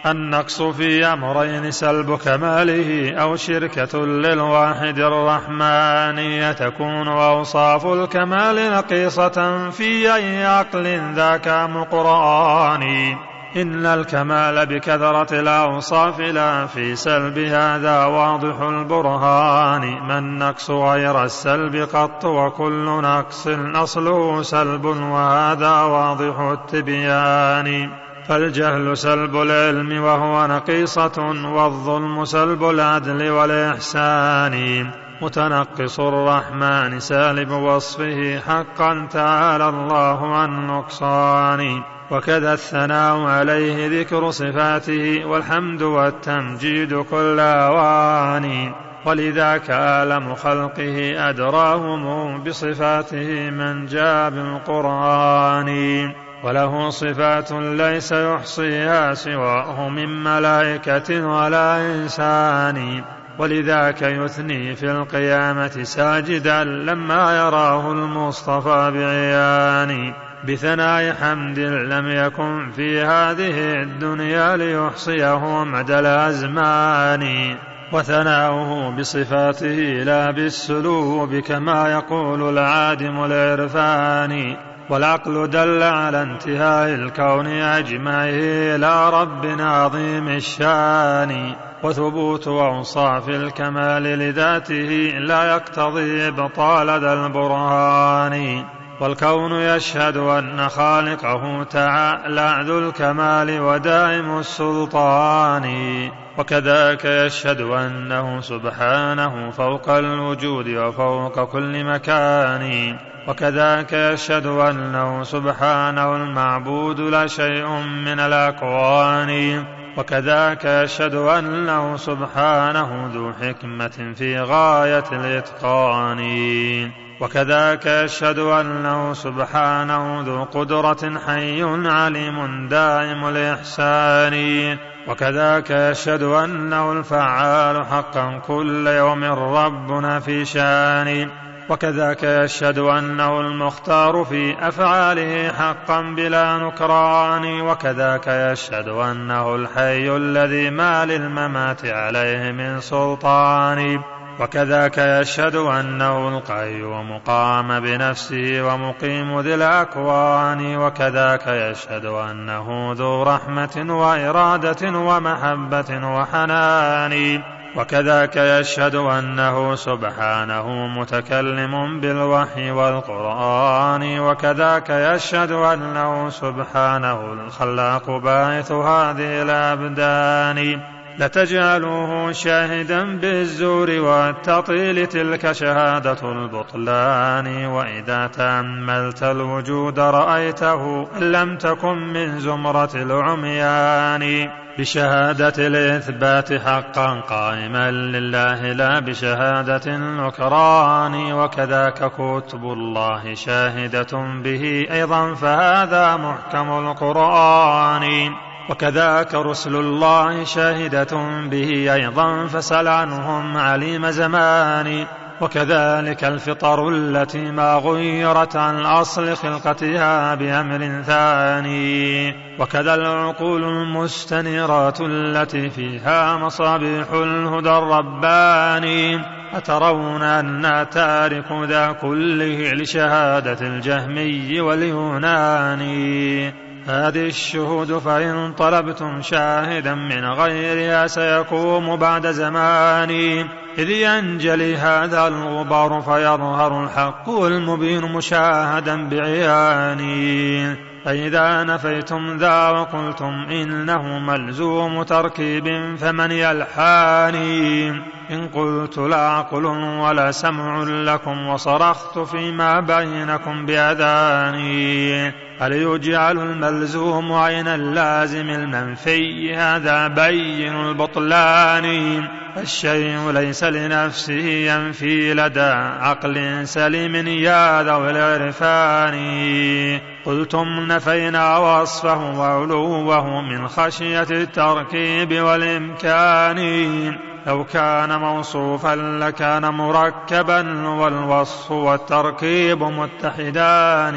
النقص في أمرين سلب كماله أو شركة للواحد الرحمن تكون أوصاف الكمال نقيصة في أي عقل ذاك مقرآن. إن الكمال بكثرة الأوصاف لا في سلب هذا واضح البرهان. ما النقص غير السلب قط وكل نقص أصله سلب وهذا واضح التبيان. فالجهل سلب العلم وهو نقيصة والظلم سلب العدل والإحسان. متنقص الرحمن سالب وصفه حقا تعالى الله عن نقصان. وكذا الثناء عليه ذكر صفاته والحمد والتمجيد كل أوان. ولذاك آلم خلقه أدراهم بصفاته من جاء بالقرآن وله صفات ليس يحصيها سواه من ملائكة ولا إنسان. ولذاك يثني في القيامة ساجدا لما يراه المصطفى بعيان. بثناء حمد لم يكن في هذه الدنيا ليحصيه مدى الأزمان. وثناؤه بصفاته لا بالسلوب كما يقول العادم العرفاني والعقل دل على انتهاء الكون أجمعه إلى رب عظيم الشأن. وثبوت أوصاف الكمال لذاته لا يقتضي إبطال ذا البرهان. والكون يشهد أن خالقه تعالى ذو الكمال ودائم السلطان. وكذاك يشهد أنه سبحانه فوق الوجود وفوق كل مكان. وكذاك يشهد أنه سبحانه المعبود لا شيء من الأكوان وكذاك يشهد أنه سبحانه ذو حكمة في غاية الإتقان. وكذاك يشهد أنه سبحانه ذو قدرة حي عليم دائم الإحسان. وكذاك يشهد أنه الفعال حقا كل يوم ربنا في شان. وكذاك يشهد أنه المختار في أفعاله حقا بلا نكران. وكذاك يشهد أنه الحي الذي ما للممات عليه من سلطان. وكذاك يشهد أنه القيوم قام بنفسه ومقيم ذي الأكوان وكذاك يشهد أنه ذو رحمة وإرادة ومحبة وحنان. وكذاك يشهد أنه سبحانه متكلم بالوحي والقرآن وكذاك يشهد أنه سبحانه الخلاق باعث هذه الأبدان. لتجعلوه شاهدا بالزور والتطيل تلك شهادة البطلان. وإذا تأملت الوجود رأيته لم تكن من زمرة العميان. بشهادة الإثبات حقا قائما لله لا بشهادة النكران. وكذاك كتب الله شاهدة به أيضا فهذا محكم القرآن. وكذاك رسل الله شاهدة به أيضا فسل عنهم عليم زمان. وكذلك الفطر التي ما غيرت عن أصل خلقتها بأمر ثاني. وكذا العقول المستنيرات التي فيها مصابيح الهدى الرباني. أترون أن تارك ذا كله لشهادة الجهمي واليوناني. هذه الشهود فإن طلبتم شاهدا من غيرها سيقوم بعد زمان. إذ ينجلي هذا الغبار فيظهر الحق المبين مشاهدا بعياني فإذا نفيتم ذا وقلتم إنه ملزوم تركيب فمن يلحاني إن قلت لا عقل ولا سمع لكم وصرخت فيما بينكم بأذاني هل يجعل الملزوم عين اللازم المنفي. هذا بين البطلان. الشيء ليس لنفسه ينفي لدى عقل سليم يا ذوي العرفان. قلتم نفينا وصفه وعلوه من خشية التركيب والإمكان. لو كان موصوفا لكان مركبا والوصف والتركيب متحدان.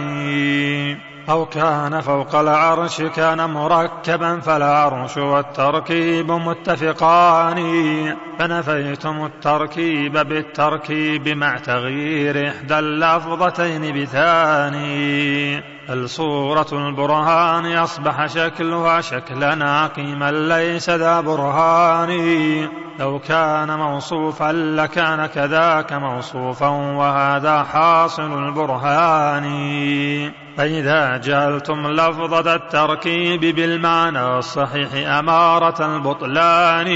أو كان فوق العرش كان مركبا فالعرش والتركيب متفقان. فنفيتم التركيب بالتركيب مع تغيير إحدى اللفظتين بثاني. الصورة البرهان أصبح شكلها شكلا عقيما ليس ذا برهان. لو كان موصوفا لكان كذاك موصوفا وهذا حاصل البرهان. فإذا جعلتم لفظة التركيب بالمعنى الصحيح أمارة البطلان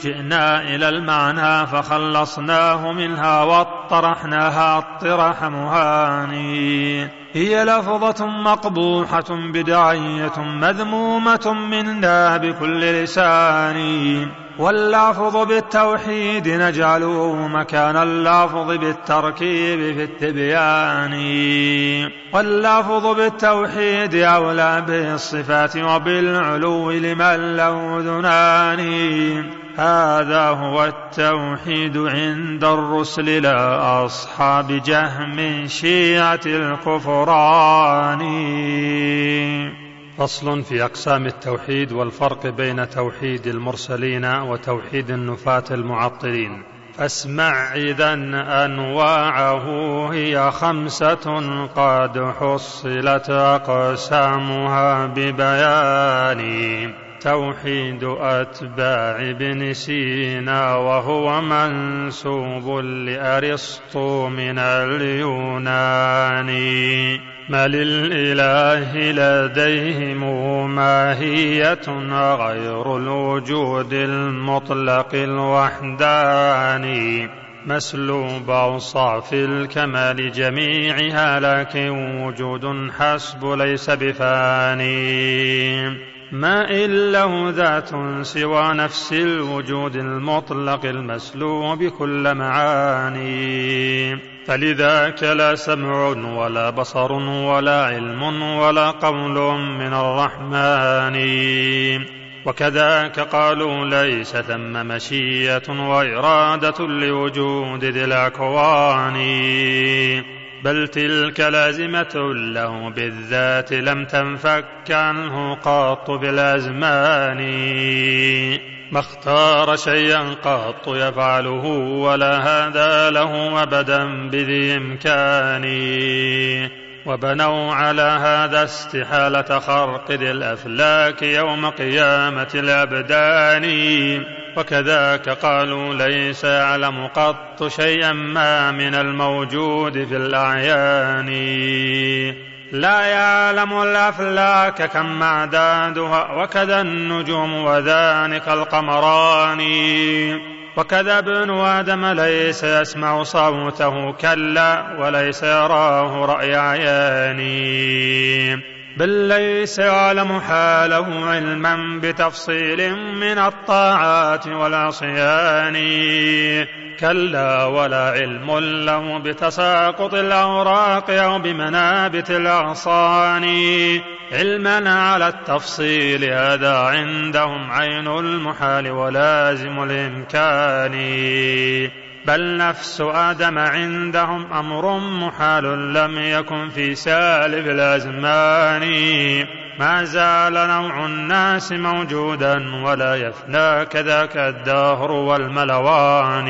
جئنا إلى المعنى فخلصناه منها واطرحناها اطرح مهاني. هي لفظة مقبوحة بدعية مذمومة منا بكل لسان. واللفظ بالتوحيد نجعله مكان اللفظ بالتركيب في التبيان. واللفظ بالتوحيد أولى بالصفات وبالعلو لمن له ذنان هذا هو التوحيد عند الرسل لا أصحاب جهم شيعة الكفران. فصل في أقسام التوحيد والفرق بين توحيد المرسلين وتوحيد النفاة المعطلين. فاسمع إذا أنواعه هي خمسة قد حصلت أقسامها ببيان. توحيد أتباع ابن سينا وهو منسوب لأرسطو من اليونان. ما للإله لديهم ماهية غير الوجود المطلق الوحداني مسلوب أوصاف الكمال جميعها لكن وجود حسب ليس بفاني. ما إن له ذات سوى نفس الوجود المطلق المسلوب بكل معاني. فلذاك لا سمع ولا بصر ولا علم ولا قول من الرحمن. وكذاك قالوا ليس ثم مشية وإرادة لوجود ذي الأكوان. بل تلك لازمة له بالذات لم تنفك عنه قط بالأزمان. ما اختار شيئا قط يفعله ولا هذا له أبدا بذي إمكان. وبنوا على هذا استحالة خرق ذي الأفلاك يوم قيامة الأبدان. وكذاك قالوا ليس يعلم قط شيئا ما من الموجود في الأعيان. لا يعلم الأفلاك كم معدادها وكذا النجوم وذلك القمران. وكذا ابن آدم ليس يسمع صوته كلا وليس يراه رأي عياني. بل ليس يعلم حاله علما بتفصيل من الطاعات والعصيان كلا ولا علم له بتساقط الأوراق أو بمنابت الأغصان. علما على التفصيل هذا عندهم عين المحال ولازم الإمكان. بل نفس آدم عندهم أمر محال لم يكن في سالف الأزمان. ما زال نوع الناس موجودا ولا يفنى كذاك الدهر والملوان.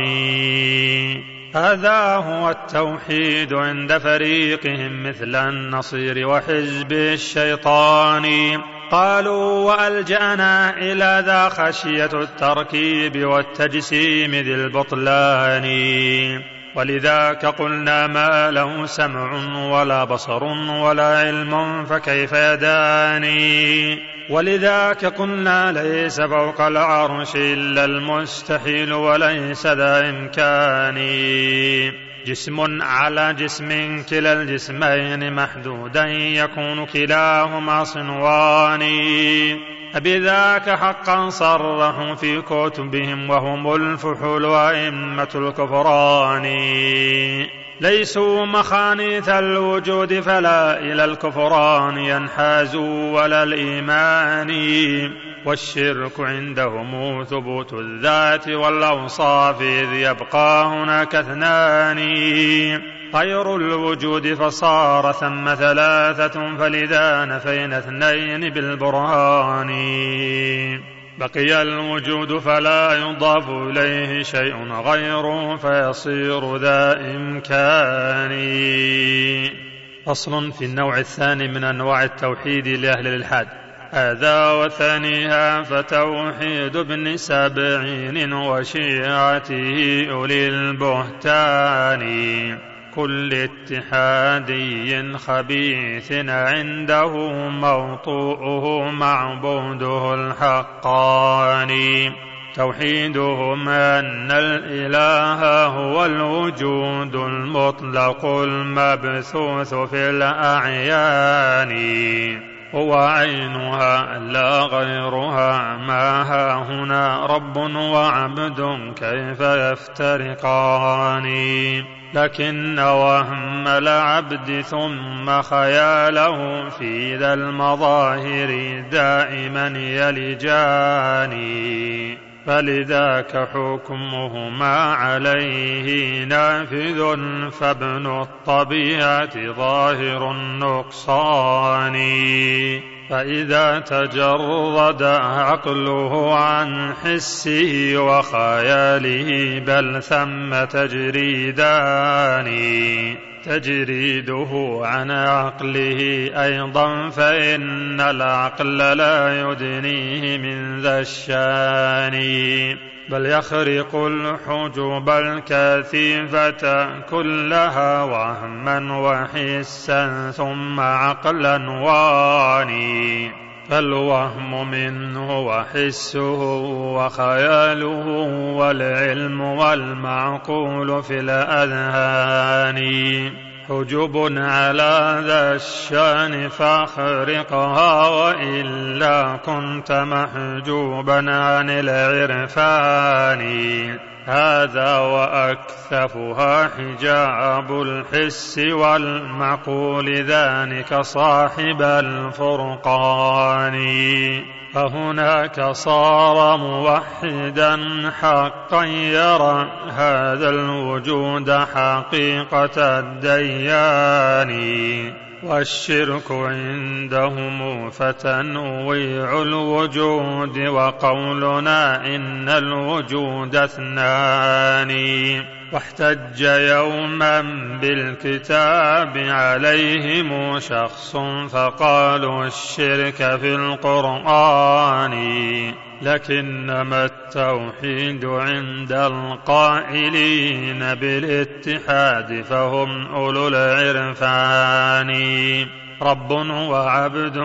هذا هو التوحيد عند فريقهم مثل النصير وحزب الشيطان. قالوا وألجأنا إلى ذا خشية التركيب والتجسيم ذي البطلان. ولذاك قلنا ما له سمع ولا بصر ولا علم فكيف يداني؟ ولذاك قلنا ليس فوق العرش إلا المستحيل وليس ذا إمكان. جسم على جسم كلا الجسمين محدودا يكون كلاهما صنوان. أبذاك حقا صرحوا في كتبهم وهم الفحول وأئمة الكفران. ليسوا مخانيث الوجود فلا إلى الكفران ينحازوا ولا الإيمان. والشرك عندهم ثبوت الذات والأوصاف إذ يبقى هناك اثنان. غير الوجود فصار ثم ثلاثة فلذا نفينا اثنين بالبرهان. بقي الوجود فلا يضاف إليه شيء غيره فيصير ذا إمكان. فصل في النوع الثاني من أنواع التوحيد لأهل الإلحاد. هذا وثانيها فتوحيد ابن سبعين وشيعته أولي البهتان. كل اتحادي خبيث عنده موطوءه معبوده الحقاني. توحيدهم أن الإله هو الوجود المطلق المبثوث في الأعيان. هو عينها لا غيرها. ما ها هنا رب وعبد كيف يفترقان؟ لكن وهم العبد ثم خياله في ذا المظاهر دائما يلجان فلذاك حكمهما عليه نافذ فابن الطبيعة ظاهر النقصان. فإذا تجرد عقله عن حسه وخياله بل ثم تجريدان تجريده عن عقله أيضا فإن العقل لا يدنيه من ذا الشان. بل يخرق الحجب الكثيفة كلها وهما وحسا ثم عقلا واني. فالوهم منه وحسه وخياله والعلم والمعقول في الأذهان. حجب على ذا الشأن فاخرقها وإلا كنت محجوبا عن العرفان. هذا وأكثفها حجاب الحس والمعقول ذلك صاحب الفرقان. فهناك صار موحدا حقا يرى هذا الوجود حقيقة الديان. والشرك عندهم فتنويع الوجود وقولنا إن الوجود اثنان. واحتج يوما بالكتاب عليهم شخص فقالوا الشرك في القرآن. لكنما التوحيد عند القائلين بالاتحاد فهم أولو العرفان. رب وعبد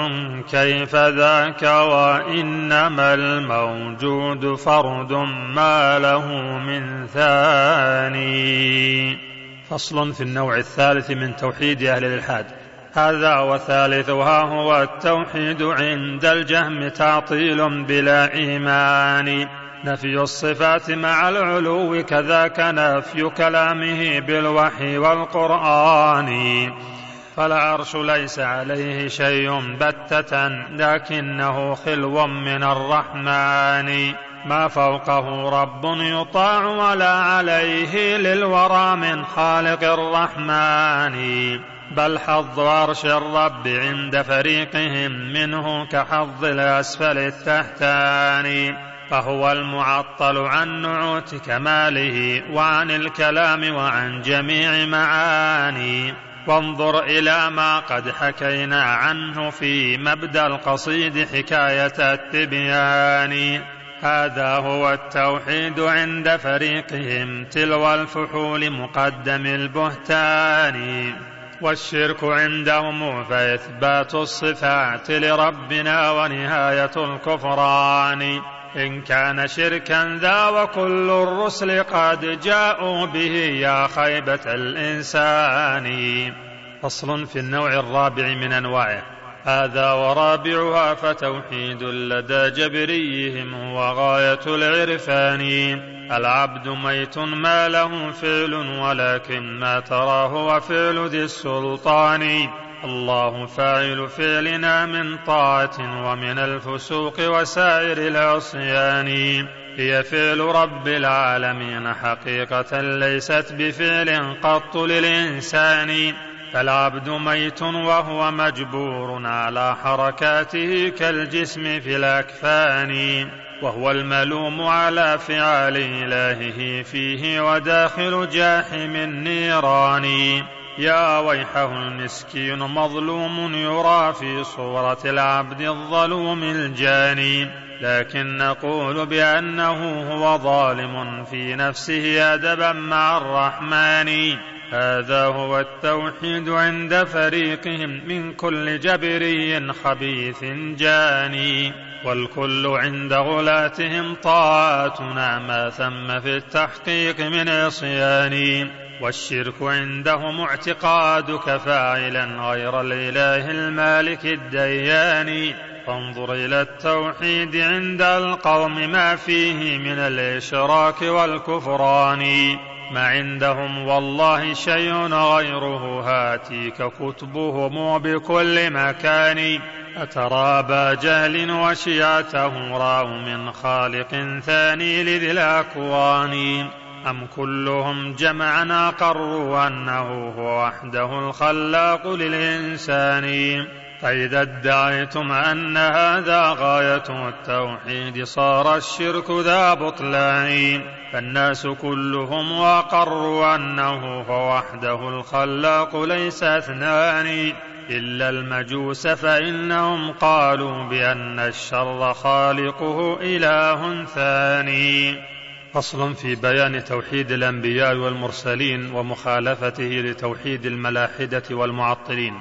كيف ذاك وإنما الموجود فرد ما له من ثاني. فصل في النوع الثالث من توحيد أهل الإلحاد. هذا وثالثها هو التوحيد عند الجهم تعطيل بلا إيمان. نفي الصفات مع العلو كذاك نفي كلامه بالوحي والقرآن. فالعرش ليس عليه شيء بتة لكنه خلو من الرحمن. ما فوقه رب يطاع ولا عليه للورى من خالق الرحمن. بل حظ عرش الرب عند فريقهم منه كحظ الأسفل التحتاني فهو المعطل عن نعوت كماله وعن الكلام وعن جميع معاني. وانظر إلى ما قد حكينا عنه في مبدأ القصيد حكاية التبيان. هذا هو التوحيد عند فريقهم تلو الفحول مقدم البهتان. والشرك عندهم فإثبات الصفات لربنا ونهاية الكفران. إن كان شركا ذا وكل الرسل قد جاءوا به يا خيبة الإنسان. فصل في النوع الرابع من أنواعه. هذا ورابعها فتوحيد لدى جبريهم هو غاية العرفان. العبد ميت ما له فعل ولكن ما تراه وفعل ذي السلطان. الله فاعل فعلنا من طاعة ومن الفسوق وسائر العصيان. هي فعل رب العالمين حقيقة ليست بفعل قط للإنسان. فالعبد ميت وهو مجبور على حركاته كالجسم في الأكفان وهو الملوم على فعال إلهه فيه وداخل جاحم النيران. يا ويحه المسكين مظلوم يرى في صورة العبد الظلوم الجاني لكن نقول بأنه هو ظالم في نفسه أدبا مع الرحمن. هذا هو التوحيد عند فريقهم من كل جبري خبيث جاني والكل عند غلاتهم طاعتنا ما ثم في التحقيق من عصيان والشرك عندهم اعتقادك فاعلا غير الإله المالك الديان فانظر إلى التوحيد عند القوم ما فيه من الإشراك والكفران. ما عندهم والله شيء غيره. هاتيك كتبهم بكل مكان. أترى أبا جهل وشيعته راوا من خالق ثاني لذي الأكوان. أم كلهم جمعا أقروا أنه هو وحده الخلاق للإنسان. فإذا ادعيتم أن هذا غاية التوحيد صار الشرك ذا بطلان. فالناس كلهم وأقروا أنه هو وحده الخلاق ليس اثنان. إلا المجوس فإنهم قالوا بأن الشر خالقه إله ثاني. فصل في بيان توحيد الأنبياء والمرسلين ومخالفته لتوحيد الملاحدة والمعطلين.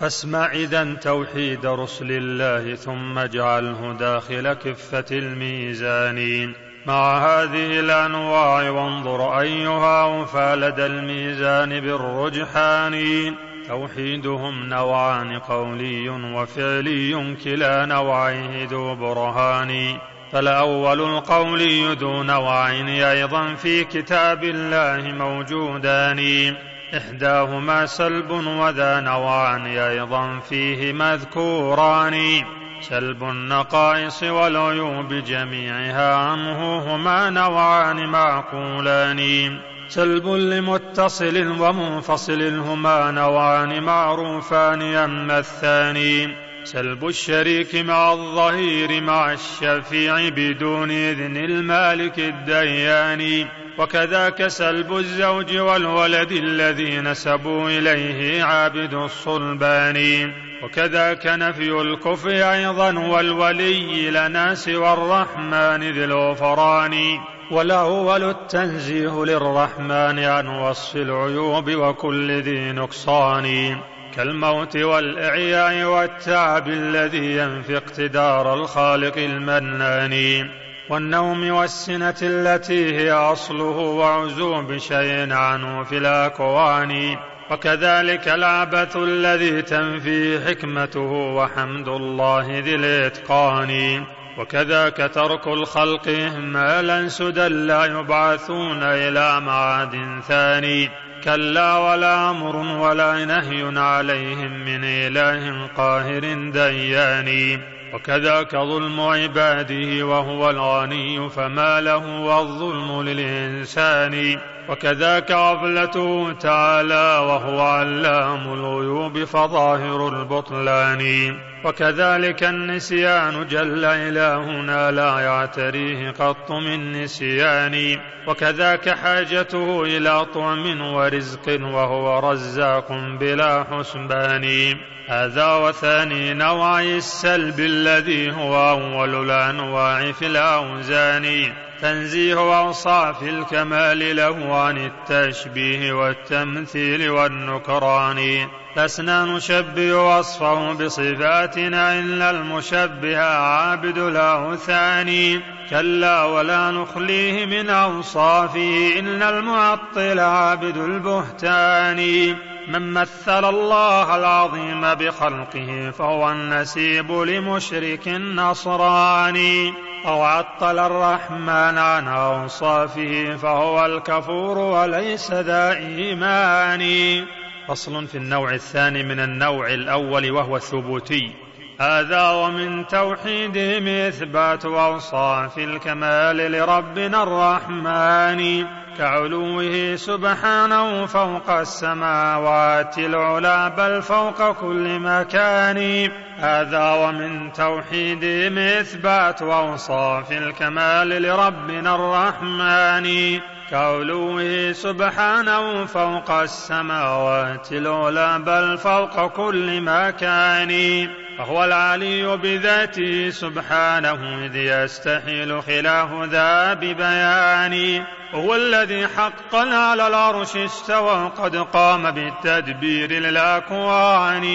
فاسمع إذا توحيد رسل الله ثم اجعله داخل كفة الميزان. مع هذه الأنواع وانظر أيها اوفى لدى الميزان بالرجحان توحيدهم نوعان قولي وفعلي كلا نوعيه ذو برهان. فالأول القولي ذو نوعين أيضا في كتاب الله موجودان. إحداهما سلب وذا نوعان أيضا فيه مذكوران. سلب النقائص والعيوب جميعها عنه هما نوعان معقولان. سلب لمتصل ومنفصل هما نوعان معروفان أما الثاني. سلب الشريك مع الظهير مع الشفيع بدون إذن المالك الديان. وكذاك سلب الزوج والولد الذي نسبوا إليه عابد الصلبان. وكذاك نفي الكفر أيضا والولي لنا سوى الرحمن ذي الغفران. والأول التنزيه للرحمن عن وصف العيوب وكل ذي نقصان. كالموت والإعياء والتعب الذي ينفي اقتدار الخالق المنان. والنوم والسنة التي هي أصله وعزوب شيء عنه في الأكوان. وكذلك العبث الذي تنفي حكمته وحمد الله ذي الإتقان. وكذاك ترك الخلق إهمالا سدى لا يبعثون إلى معاد ثاني. كلا ولا أمر ولا نهي عليهم من إله قاهر ديان. وكذاك ظلم عباده وهو الغني فما له والظلم للإنسان. وكذاك غفلته تعالى وهو علام الغيوب فظاهر البطلان. وكذلك النسيان جل إلهنا لا يعتريه قط من نسيان. وكذاك حاجته إلى طعم ورزق وهو رزاق بلا حسبان. هذا وثاني نوع السلب الذي هو أول الأنواع في الأوزان. تنزيه أوصاف الكمال له عن التشبيه والتمثيل والنكران. لسنا نشبه وصفه بصفاتنا إلا المشبه عابد الأوثان كلا ولا نخليه من أوصافه إن المعطل عابد البهتان. من مثل الله العظيم بخلقه فهو النسيب لمشرك نصراني أو عطل الرحمن عن أوصافه فهو الكفور وليس ذا إيمان. فصل في النوع الثاني من النوع الأول وهو الثبوتي. هذا ومن توحيدهم إثبات أوصاف الكمال لربنا الرحمن كعلوه سبحانه فوق السماوات العلى بل فوق كل مكان. هذا ومن توحيدهم إثبات أوصاف الكمال لربنا الرحمن كعلوه سبحانه فوق السماوات العلى بل فوق كل مكان. وهو العلي بذاته سبحانه إذ يستحيل خلاف ذا ببيان. وهو الذي حقا على العرش استوى قد قام بالتدبير للأكوان.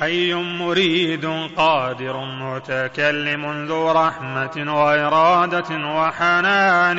حي مريد قادر متكلم ذو رحمة وإرادة وحنان.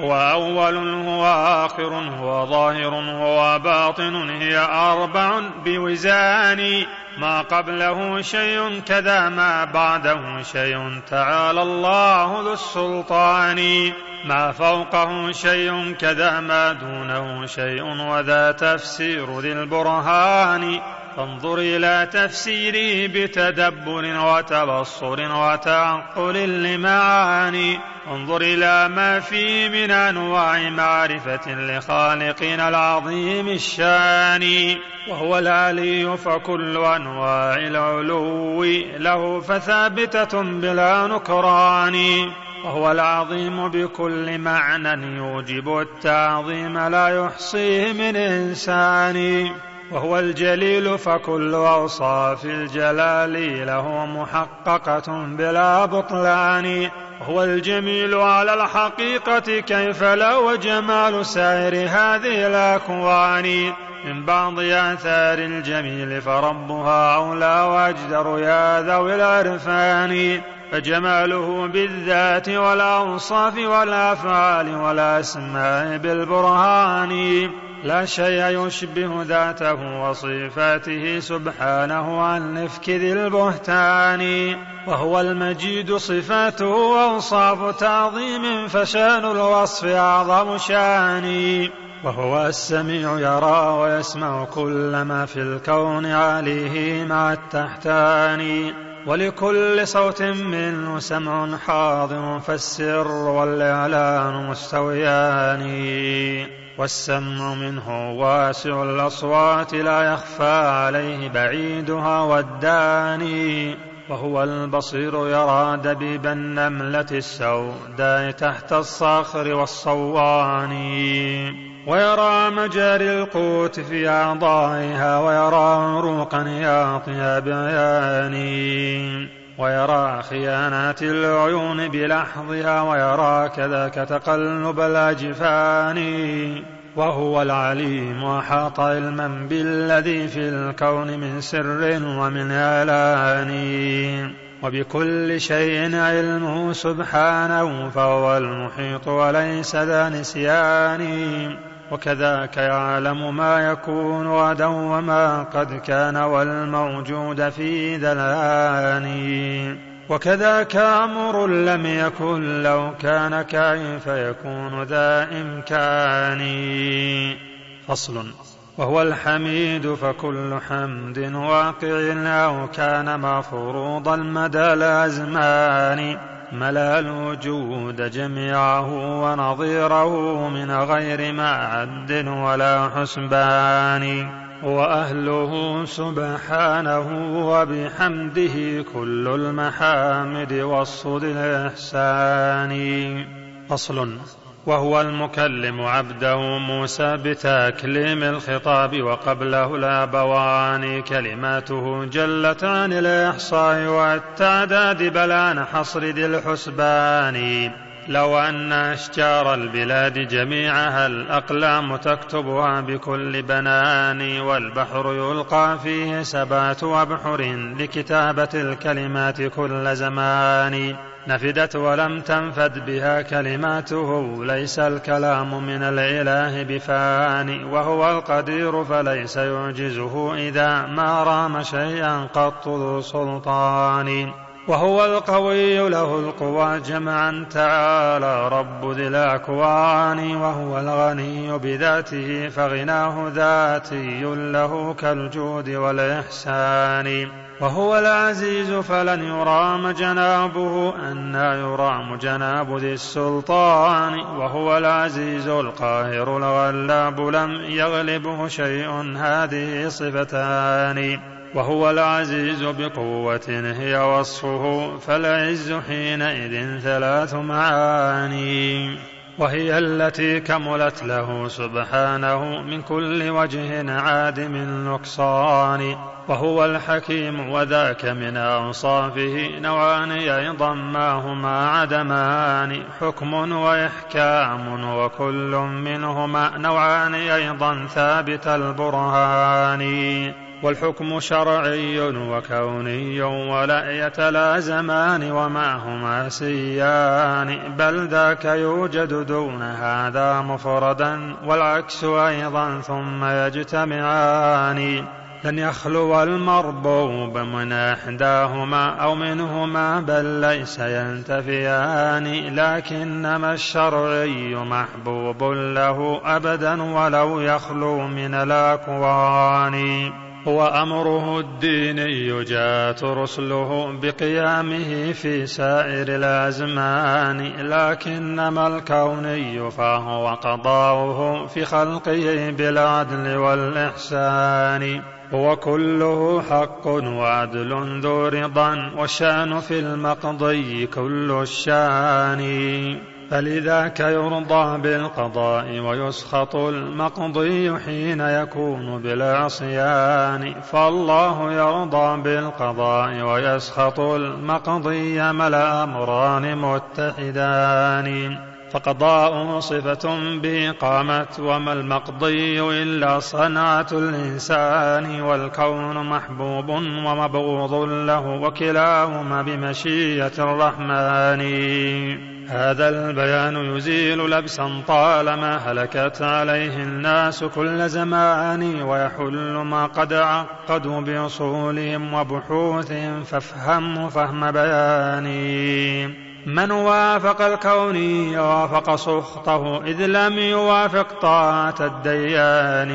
هو أول هو آخر هو ظاهر هو باطن هي أربع بوزان ما قبله شيء كذا ما بعده شيء تعالى الله ذو السلطان ما فوقه شيء كذا ما دونه شيء وذا تفسير ذي البرهان فانظر إلى تفسيره بتدبر وتبصر وتعقل لمعاني. انظر إلى ما فيه من أنواع معرفة لخالقنا العظيم الشان. وهو العلي فكل أنواع العلو له فثابتة بلا نكران. وهو العظيم بكل معنى يوجب التعظيم لا يحصيه من إنسان. وهو الجليل فكل أوصاف الجلال له محققة بلا بطلان. وهو الجميل على الحقيقة كيف لا وجمال سائر هذه الأكوان. من بعض آثار الجميل فربها أولى وأجدر يا ذوي العرفان. فجماله بالذات والأوصاف والأفعال والأسماء بالبرهان. لا شيء يشبه ذاته وصفاته سبحانه عن نفك ذي البهتان. وهو المجيد صفاته وأوصاف تعظيم فشان الوصف أعظم شان. وهو السميع يرى ويسمع كل ما في الكون عليه مع التحتان. ولكل صوت منه سمع حاضر فالسر والإعلان مستويان. والسمع منه واسع الأصوات لا يخفى عليه بعيدها والداني وهو البصير يرى دبيب النملة السوداء تحت الصخر والصوان. ويرى مجاري القوت في أعضائها ويرى عروق نياطها بعيان ويرى خيانات العيون بلحظها ويرى كذاك تقلب الأجفان. وهو العليم وحاط علما بالذي في الكون من سر ومن آلان. وبكل شيء علمه سبحانه فهو المحيط وليس ذا نسيان. وكذاك يعلم ما يكون غدا وما قد كان والموجود في الآن وكذاك أمر لم يكن لو كان كيف يكون ذا إمكان. فصل. وهو الحميد فكل حمد واقع أو كان مفروض المدى الأزمان. ملا الوجود جميعه ونظيره من غير معد ولا حسبان. وأهله سبحانه وبحمده كل المحامد والصد الإحسان. فصل. وهو المكلم عبده موسى بتكليم الخطاب وقبله الابوان كلماته جلت عن الإحصاء والتعداد بل عن حصر ذي الحسبان. لو أن أشجار البلاد جميعها الأقلام تكتبها بكل بنان والبحر يلقى فيه سبعة أبحر لكتابة الكلمات كل زمان نفدت ولم تنفد بها كلماته ليس الكلام من الإله بفاني وهو القدير فليس يعجزه إذا ما رام شيئا قط ذو سلطان. وهو القوي له القوى جمعا تعالى. رب ذي الأكوان وهو الغني بذاته فغناه ذاتي له كالجود والإحسان. وهو العزيز فلن يرام جنابه أنا يرام جناب ذي السلطان. وهو العزيز القاهر الغلاب لم يغلبه شيء هذه صفتان. وهو العزيز بقوة هي وصفه فالعز حينئذ ثلاث معاني. وهي التي كملت له سبحانه من كل وجه عادم النقصان وهو الحكيم وذاك من أوصافه نوعان أيضا ما هما عدمان حكم وإحكام وكل منهما نوعان أيضا ثابت البرهان. والحكم شرعي وكوني ولا يتلازمان ومعهما سيان. بل ذاك يوجد دون هذا مفردا والعكس أيضا ثم يجتمعان. لن يخلو المربوب من إحداهما أو منهما بل ليس ينتفيان. لكنما الشرعي محبوب له أبدا ولو يخلو من الأكوان. هو أمره الديني جاءت رسله بقيامه في سائر الأزمان لكنما الكوني فهو قضاؤه في خلقه بالعدل والإحسان. هو كله حق وعدل ذو رضا والشأن في المقضي كل الشأن. فلذاك يرضى بالقضاء ويسخط المقضي حين يكون بالعصيان فالله يرضى بالقضاء ويسخط المقضي ما الأمران متحدان. فقضاء صفة به قامت وما المقضي إلا صنعة الإنسان والكون محبوب ومبغوض له وكلاهما بمشيئة الرحمن. هذا البيان يزيل لبسا طالما هلكت عليه الناس كل زمان ويحل ما قد عقدوا بأصولهم وبحوثهم فافهم فهم بياني. من وافق الكوني وافق سخطه إذ لم يوافق طاعة الديان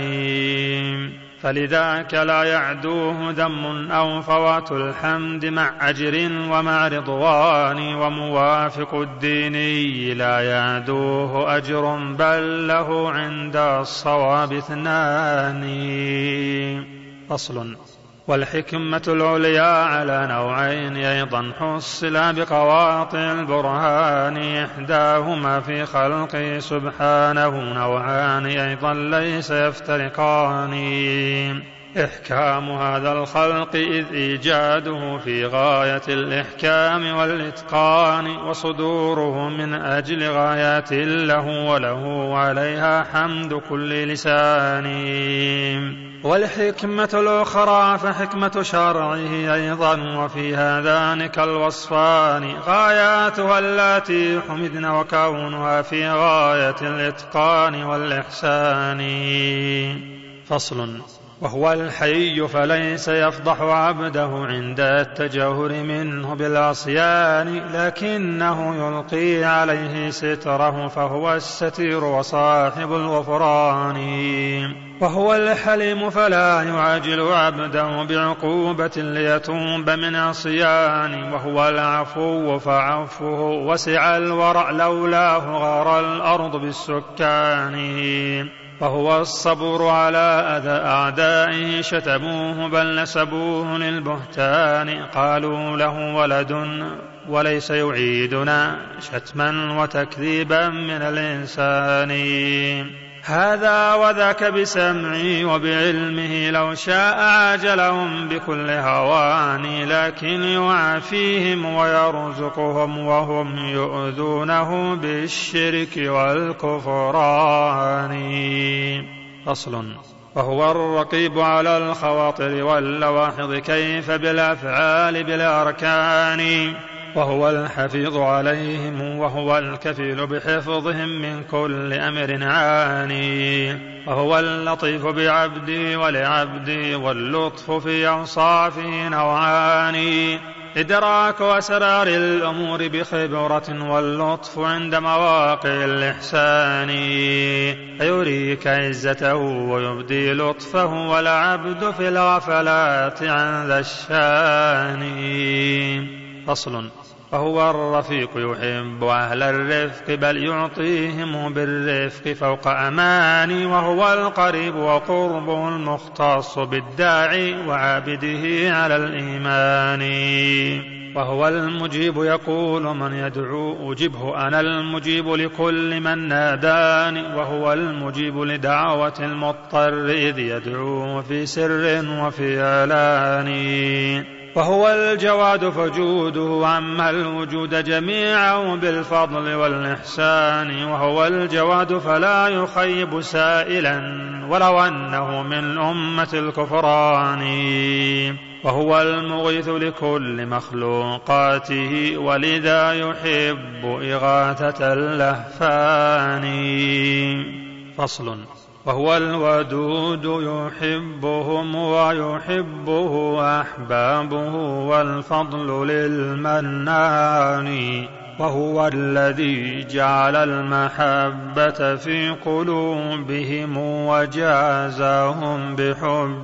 فلذاك لا يعدوه ذم أو فوات الحمد مع أجر ومع رضوان وموافق الديني لا يعدوه أجر بل له عند الصواب اثنان. فصل. والحكمة العليا على نوعين أيضا حصلا بقواطع البرهان إحداهما في خلقه سبحانه نوعان أيضا ليس يفترقان. إحكام هذا الخلق إذ إيجاده في غاية الإحكام والإتقان وصدوره من أجل غايات له وله عليها حمد كل لسان. والحكمة الأخرى فحكمة شرعه أيضا وفي هذان كالوصفان غاياتها التي حمدن وكونها في غاية الإتقان والإحسان. فصل. وهو الحي فليس يفضح عبده عند التجاهر منه بالعصيان لكنه يلقي عليه ستره فهو الستير وصاحب الغفران. وهو الحليم فلا يعاجل عبده بعقوبة ليتوب من عصيان وهو العفو فعفوه وسع الورع لولاه غار الأرض بالسكان. وهو الصبر على أذى أعدائه شتموه بل نسبوه للبهتان. قالوا له ولد وليس يعيدنا شتما وتكذيبا من الإنسان. هذا وذاك بسمعي وبعلمه لو شاء عاجلهم بكل هوان لكن يعافيهم ويرزقهم وهم يؤذونه بالشرك والكفران. فصل. وهو الرقيب على الخواطر واللواحظ كيف بالأفعال بالأركان؟ وهو الحفيظ عليهم وهو الكفيل بحفظهم من كل أمر عاني وهو اللطيف بعبدي ولعبدي واللطف في اوصافه نوعان إدراك أسرار الأمور بخبرة واللطف عند مواقع الإحسان فيريك عزته ويبدي لطفه والعبد في الغفلات عن ذا الشان فصل فهو الرفيق يحب أهل الرفق بل يعطيهم بالرفق فوق أماني وهو القريب وقربه المختص بالداعي وعابده على الإيمان. وهو المجيب يقول من يدعو أجبه أنا المجيب لكل من ناداني. وهو المجيب لدعوة المضطر إذ يدعو في سر وفي إعلان وهو الجواد فجوده عم الوجود جميعا بالفضل والإحسان وهو الجواد فلا يخيب سائلا ولو أنه من أمة الكفران. وهو المغيث لكل مخلوقاته ولذا يحب إغاثة اللهفان. فصل. وهو الودود يحبهم ويحبه أحبابه والفضل للمنان وهو الذي جعل المحبة في قلوبهم وجازاهم بحب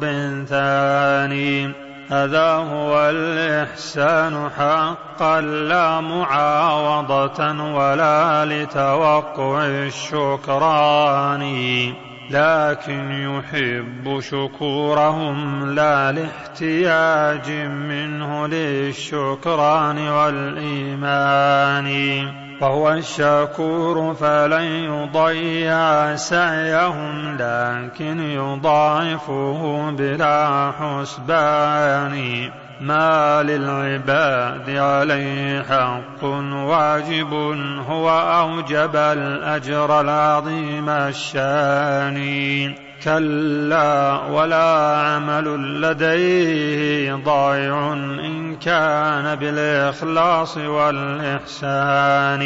ثاني هذا هو الإحسان حقا لا معاوضة ولا لتوقع الشكران. لكن يحب شكورهم لا لاحتياج منه للشكران والإيمان. وهو الشكور فلن يضيع سعيهم لكن يضاعفه بلا حسبان. ما للعباد عليه حق واجب هو أوجب الأجر العظيم الشان. كلا ولا عمل لديه ضائع إن كان بالإخلاص والإحسان.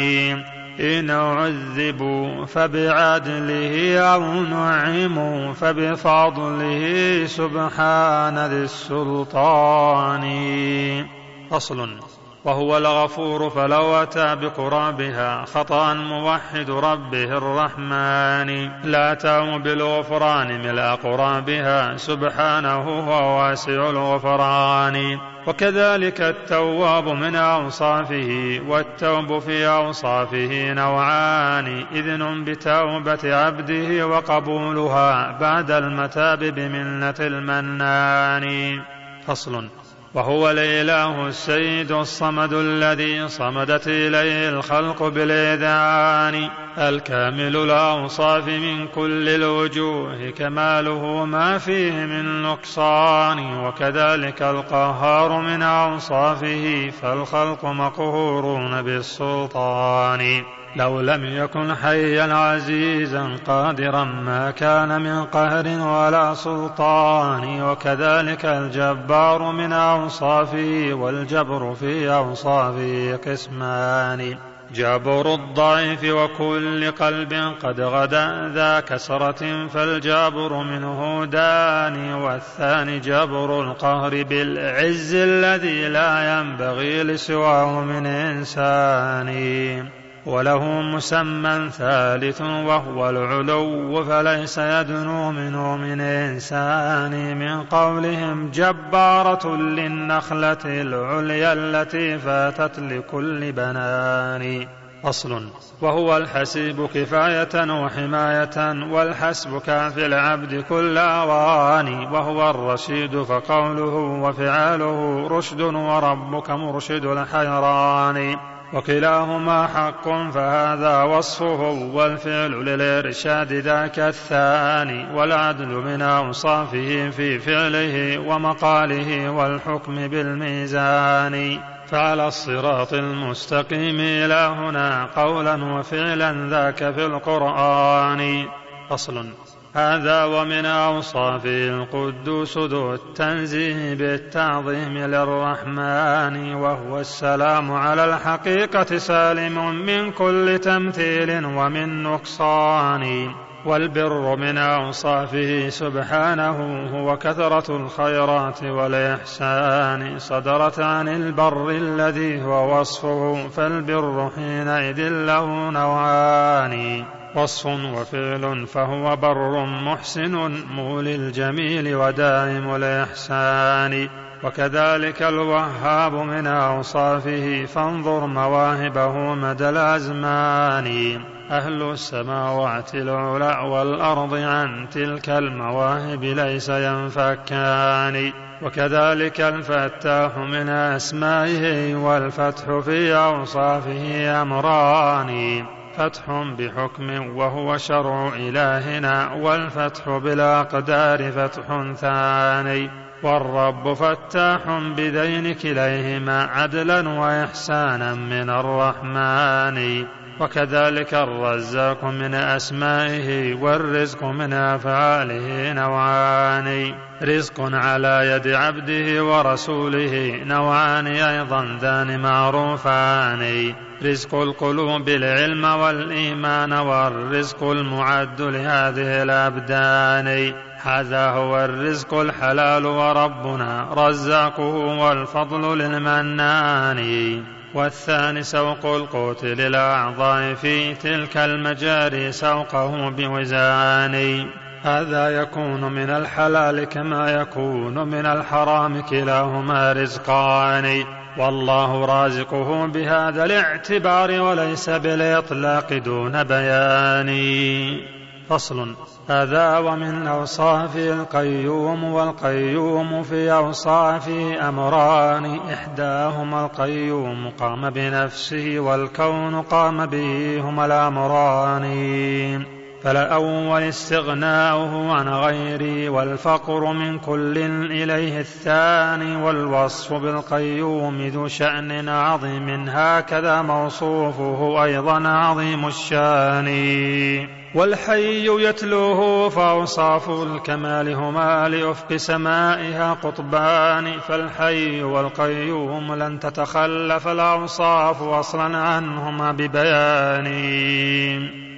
إن عذبوا فبعدله أو نعموا فبفضله سبحان ذي السلطان. فصل. وهو الغفور فلو أتى بقرابها خطأ موحد ربه الرحمن. لا أتاه بالغفران ملء قرابها سبحانه هو واسع الغفران. وكذلك التواب من أوصافه والتوب في أوصافه نوعان إذن بتوبة عبده وقبولها بعد المتاب بمنة المنان. فصل. وهو الإله السيد الصمد الذي صمدت إليه الخلق بالاذان الكامل الاوصاف من كل الوجوه كماله ما فيه من نقصان. وكذلك القهار من أوصافه فالخلق مقهورون بالسلطان. لو لم يكن حيا عزيزا قادرا ما كان من قهر ولا سلطان وكذلك الجبار من اوصافه والجبر في اوصافه قسمان. جبر الضعيف وكل قلب قد غدا ذا كسرة فالجابر منه داني والثاني جبر القهر بالعز الذي لا ينبغي لسواه من إنسان. وله مسمى ثالث وهو العلو فليس يدنو منه من إنسان من قولهم جبارة للنخلة العليا التي فاتت لكل بنان. أصل وهو الحسيب كفاية وحماية والحسب كافي العبد كل أوان. وهو الرشيد فقوله وفعاله رشد وربك مرشد الحيران. وكلاهما حق فهذا وصفه والفعل للإرشاد ذاك الثاني والعدل من أوصافه في فعله ومقاله والحكم بالميزان. فعلى الصراط المستقيم إلى هنا قولا وفعلا ذاك في القرآن. فصل. هذا ومن أوصافه القدوس ذو التنزيه بالتعظيم للرحمن وهو السلام على الحقيقة سالم من كل تمثيل ومن نقصان. والبر من أوصافه سبحانه هو كثرة الخيرات والإحسان. صدرت عن البر الذي هو وصفه فالبر حينئذ له نوعان. وصف وفعل فهو بر محسن مولي الجميل ودائم الإحسان. وكذلك الوهاب من أوصافه فانظر مواهبه مدى الأزمان. أهل السماوات العلى والأرض عن تلك المواهب ليس ينفكان. وكذلك الفتاح من أسمائه والفتح في أوصافه أمران. فتح بحكم وهو شرع إلهنا والفتح بالأقدار فتح ثاني. والرب فتاح بذين كليهما عدلا وإحسانا من الرحمن. وكذلك الرزاق من أسمائه والرزق من أفعاله نوعان. رزق على يد عبده ورسوله نوعان أيضا ذان معروفان. رزق القلوب العلم والإيمان والرزق المعد لهذه الأبدان. هذا هو الرزق الحلال وربنا رزاقه والفضل للمنان. والثاني سوق القوت للأعضاء في تلك المجاري سوقه بوزان. هذا يكون من الحلال كما يكون من الحرام كلاهما رزقان. والله رازقه بهذا الاعتبار وليس بالإطلاق دون بيان. فصل. هذا ومن أوصافه القيوم والقيوم في أوصافه أمران. إحداهما القيوم قام بنفسه والكون قام به هما الأمران. فالأول استغناؤه عن غيره والفقر من كل إليه الثاني والوصف بالقيوم ذو شأن عظيم. هكذا موصوفه أيضا عظيم الشأن. والحي يتلوه فأوصاف الكمال هما لأفق سمائها قطبان فالحي والقيوم لن تتخلف الأوصاف أصلا عنهما ببيان.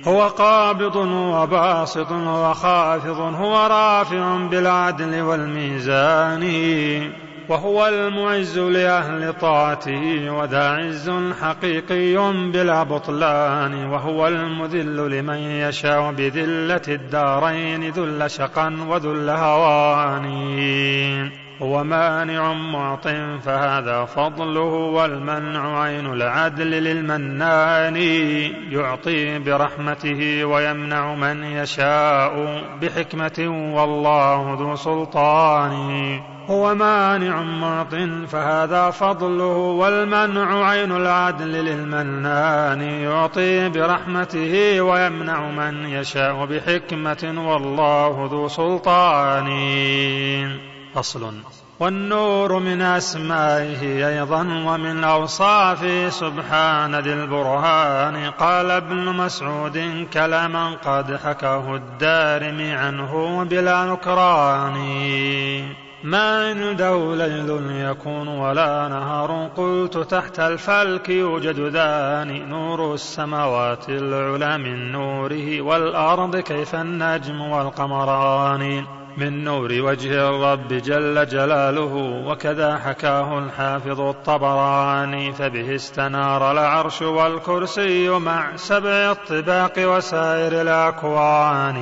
هو قابض وباسط وخافض هو رافع بالعدل والميزان. وهو المعز لأهل طاعته وذا عز حقيقي بلا بطلان وهو المذل لمن يشاء بذلة الدارين ذل شقا وذل هوان. هو مانع معط فهذا فضله والمنع عين العدل للمنان. يعطي برحمته ويمنع من يشاء بحكمة والله ذو سلطان. هو مانع معط فهذا فضله والمنع عين العدل للمنان. يعطي برحمته ويمنع من يشاء بحكمة والله ذو سلطان. فصل. والنور من أسمائه أيضا ومن أوصافه سبحان ذي البرهان. قال ابن مسعود كلاما قد حكاه الدارمي عنه بلا نكران. ما عنده ليل يكون ولا نهار قلت تحت الفلك يوجد ذاني نور السماوات العلى من نوره والأرض كيف النجم والقمران من نور وجه الرب جل جلاله وكذا حكاه الحافظ الطبراني فبه استنار العرش والكرسي مع سبع الطباق وسائر الأكوان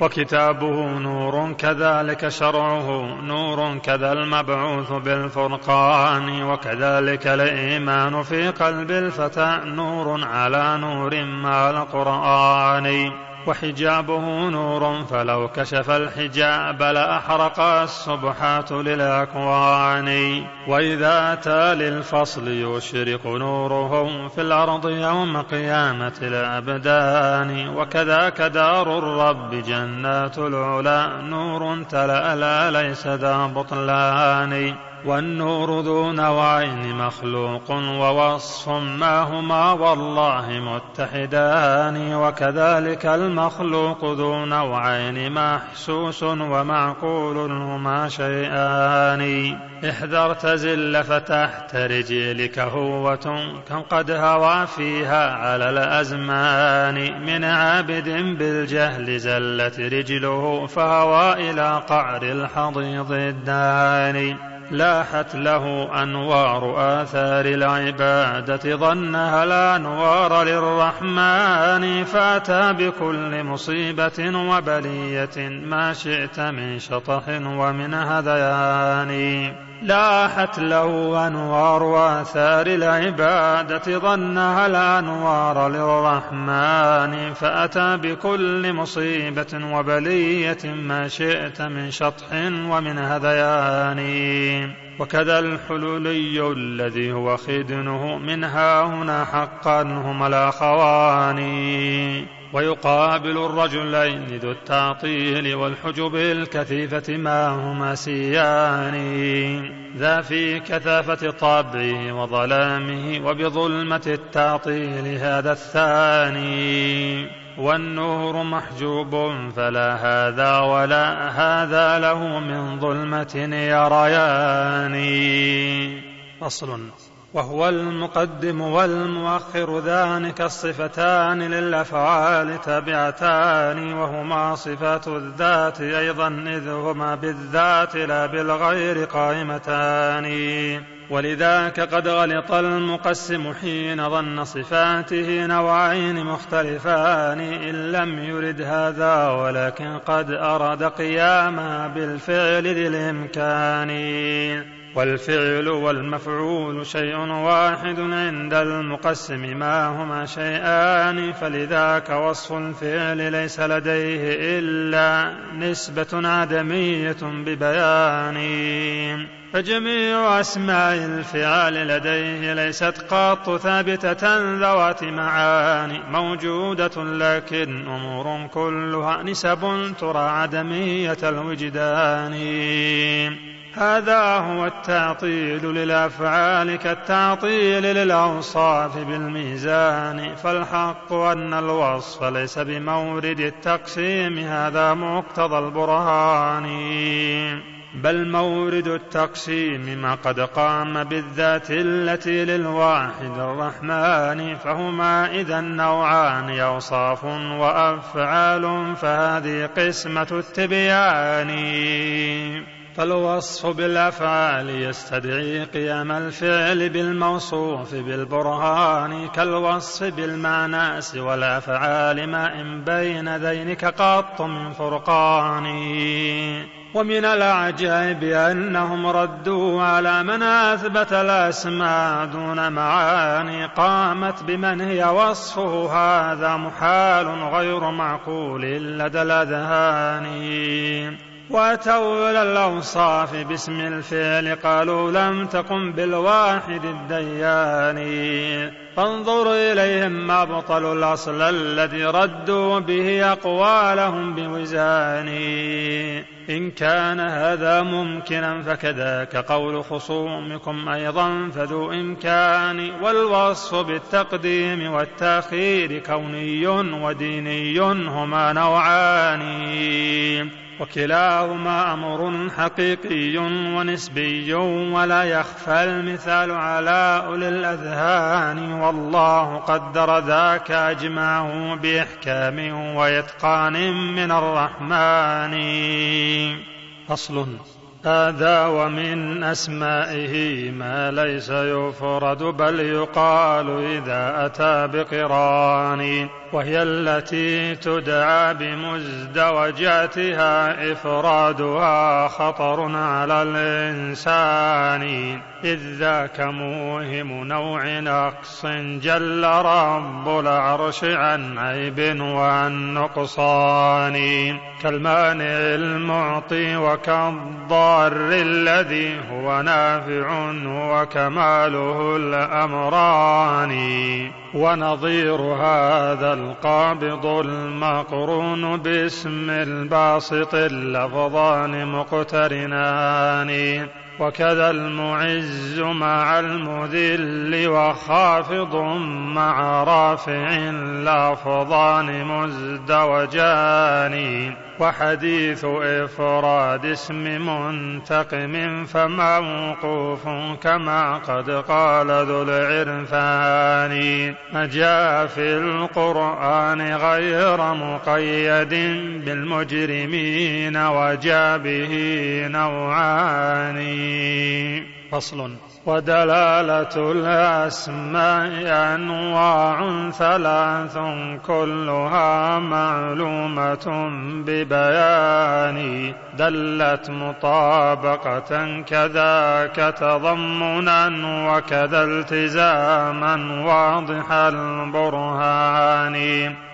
وكتابه نور كذلك شرعه نور كذا المبعوث بالفرقان وكذلك الإيمان في قلب الفتى نور على نور مع القرآن. وحجابه نور فلو كشف الحجاب لأحرق السبحات للأكوان. وإذا أتى للفصل يشرق نوره في الأرض يوم قيامة الأبدان. وكذاك دار الرب جنات العلا نور تلألأ ليس ذا بطلان. والنور ذو نوعين مخلوق ووصف ما هما والله متحدان وكذلك المخلوق ذو نوعين محسوس ومعقول هما شيئان. احذر تزل فتحت رجلك هوة كم قد هوى فيها على الأزمان. من عابد بالجهل زلت رجله فهوى إلى قعر الحضيض الداني. لاحت له أنوار آثار العبادة ظنها الأنوار للرحمن فأتى بكل مصيبة وبلية ما شئت من شطح ومن هذيان. لاحت له أنوار آثار العبادة ظنها الأنوار للرحمن. فأتى بكل مصيبة وبلية ما شئت من شطح ومن هذيان. وكذا الحلولي الذي هو خدنه من ها هنا حقا هما الأخوان. ويقابل الرجلين ذو التعطيل والحجب الكثيفة ما هما سيان. ذا في كثافة طبعه وظلامه وبظلمة التعطيل هذا الثاني. والنور محجوب فلا هذا ولا هذا له من ظلمة يريان فصل. وهو المقدم والمؤخر ذانك الصفتان للأفعال تابعتان وهما صفات الذات أيضا إذ هما بالذات لا بالغير قائمتان. ولذاك قد غلط المقسم حين ظن صفاته نوعين مختلفان إن لم يرد هذا ولكن قد أراد قياما بالفعل ذي الإمكان. والفعل والمفعول شيء واحد عند المقسم. ما هما شيئان؟ فلذاك وصف الفعل ليس لديه إلا نسبة عدمية ببيان. فجميع أسماء الفعال لديه ليست قط ثابتة ذوات معاني. موجودة لكن أمور كلها نسب ترى عدمية الوجدان. هذا هو التعطيل للأفعال كالتعطيل للأوصاف بالميزان فالحق أن الوصف ليس بمورد التقسيم هذا مقتضى البرهان. بل مورد التقسيم ما قد قام بالذات التي للواحد الرحمن فهما إذا نوعان أوصاف وأفعال فهذه قسمة التبيان. فالوصف بالأفعال يستدعي قيام الفعل بالموصوف بالبرهان كالوصف بالمعناس والأفعال ما إن بين ذينك قط من فرقان. ومن العجائب أنهم ردوا على من أثبت الأسماء دون معاني قامت بمن هي وصفه هذا محال غير معقول لدى الأذهان. وأتوا إلى الأوصاف باسم الفعل قالوا لم تقم بالواحد الديان فانظر إليهم بطلوا الأصل الذي ردوا به أقوالهم بوزان. إن كان هذا ممكنا فكذاك قول خصومكم أيضا فذو إمكان والوصف بالتقديم والتأخير كوني وديني هما نوعان. وكلاهما أمر حقيقي ونسبي ولا يخفى المثال على أولي الأذهان والله قدر ذاك أجمعه بإحكام وإتقان من الرحمن. فصل. هذا ومن أسمائه ما ليس يفرد بل يقال إذا أتى بقران. وهي التي تدعى بمزدوجاتها إفرادها خطر على الإنسان. إذ ذاك موهم نوع نقص جل رب العرش عن عيب وعن نقصان. كالمانع المعطي وكالضار الذي هو نافع وكماله الأمران. ونظير هذا القابض المقرون باسم الباسط اللفظان مقترنان. وكذا المعز مع المذل وخافض مع رافع لفظان مزدوجان وحديث إفراد اسم منتقم فموقوف كما قد قال ذو العرفان. جاء في القرآن غير مقيد بالمجرمين وجاء به نوعان. آمين فصل. ودلالة الأسماء أنواع ثلاث كلها معلومة ببيان. دلت مطابقة كذاك تضمنا وكذا التزاما واضح البرهان.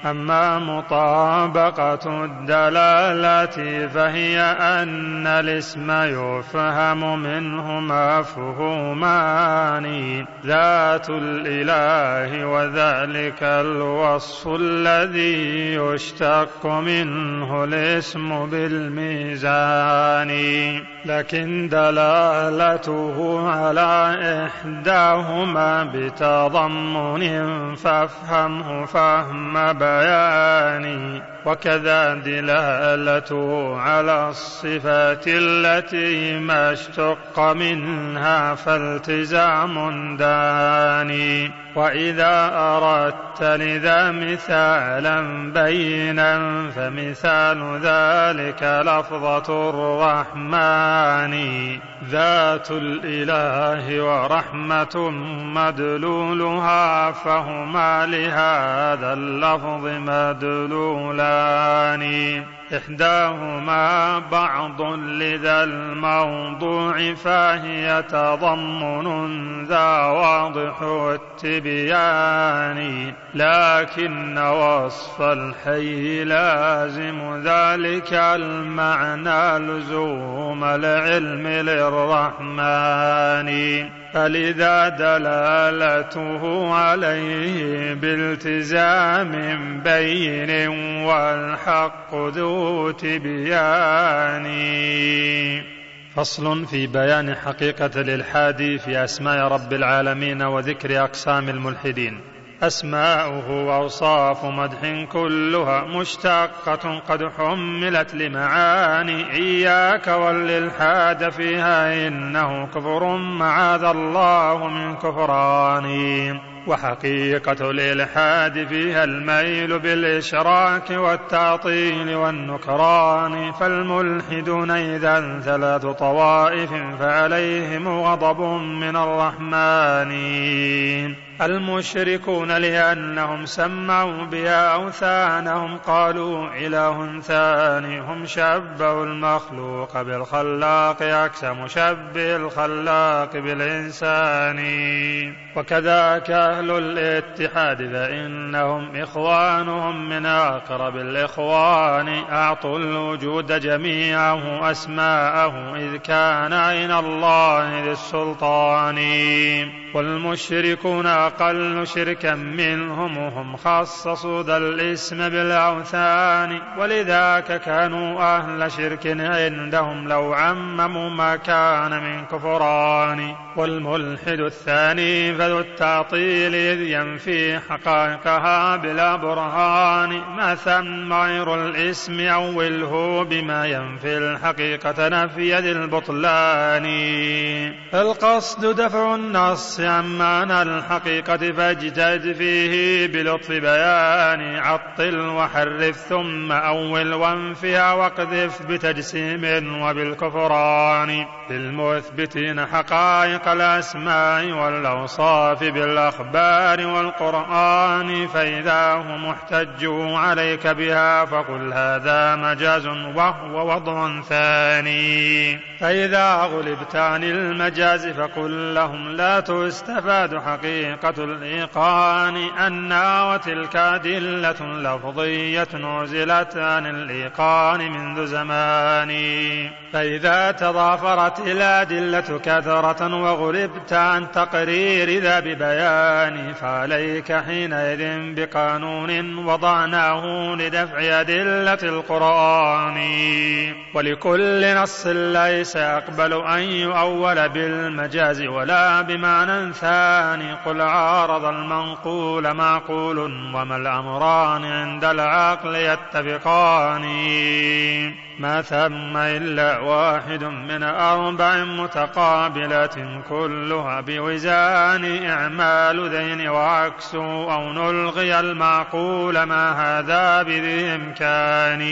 أما مطابقة الدلالة فهي أن الاسم يفهم منه مفهومان ذات الإله وذلك الوصف الذي يشتق منه الاسم بالميزان لكن دلالته على إحداهما بتضمن فافهمه فهم بيان وكذا دلالته على الصفات التي ما اشتق منها فالتزام داني. وإذا أردت لذا مثالا بينا فمثال ذلك لفظة الرحمن. ذات الإله ورحمة مدلولها فهما لهذا اللفظ مدلولان. إحداهما بعض لذا الموضوع فهي تضمن ذا واضح التبيان لكن وصف الحي لازم ذلك المعنى لزوم العلم للرحمن. فلذا دلالته عليه بالتزام بين والحق ذو تبيان فصل في بيان حقيقة الإلحاد في أسماء رب العالمين وذكر أقسام الملحدين. أسماؤه وأوصاف مدح كلها مشتقة قد حملت لمعاني. إياك والإلحاد فيها إنه كفر معاذ الله من كفران وحقيقة الإلحاد فيها الميل بالإشراك والتعطيل والنكران. فالملحدون إذا ثلاث طوائف فعليهم غضب من الرحمن. المشركون لأنهم سمعوا بها أوثانهم قالوا إله ثاني هم شبهوا المخلوق بالخلاق عكس مشبه الخلاق بالإنسان. وكذاك أهل الاتحاد فإنهم إخوانهم من أقرب الإخوان أعطوا الوجود جميعه أسماءه إذ كان عين الله ذي السلطان. والمشركون أقل شركا منهم وهم خصصوا ذا الإسم بالأوثان ولذاك كانوا أهل شرك عندهم لو عمموا ما كان من كفران. والملحد الثاني فذو التعطيل إذ ينفي حقائقها بلا برهان. ما ثم غير الإسم أوله بما ينفي الحقيقة نفي ذي البطلان. القصد دفع النص عن معنى الحقيقة فاجتهد فيه بلطف بيان عطل وحرف ثم أول وانفها واقذف بتجسيم وبالكفران للمثبتين حقائق الأسماء والأوصاف بالأخبار والقرآن فإذا هم احتجوا عليك بها فقل هذا مجاز وهو وضع ثاني فإذا غلبت عن المجاز فقل لهم لا تستفاد حقيقة الإيقان أنا وتلك أدلة لفظية نزلت عن الإيقان منذ زمان. فإذا تضافرت الأدلة كثرة وغلبت عن تقرير ذا ببيان فعليك حينئذ بقانون وضعناه لدفع أدلة القرآن. ولكل نص ليس يقبل أن يؤول بالمجاز ولا بمعنى ثاني قل عارض المنقول معقول وما الأمران عند العقل يتفقان ما ثم إلا واحد من أربع متقابلات كلها بوزان إعمال ذين وعكسه أو نلغي المعقول ما هذا بذي إمكان.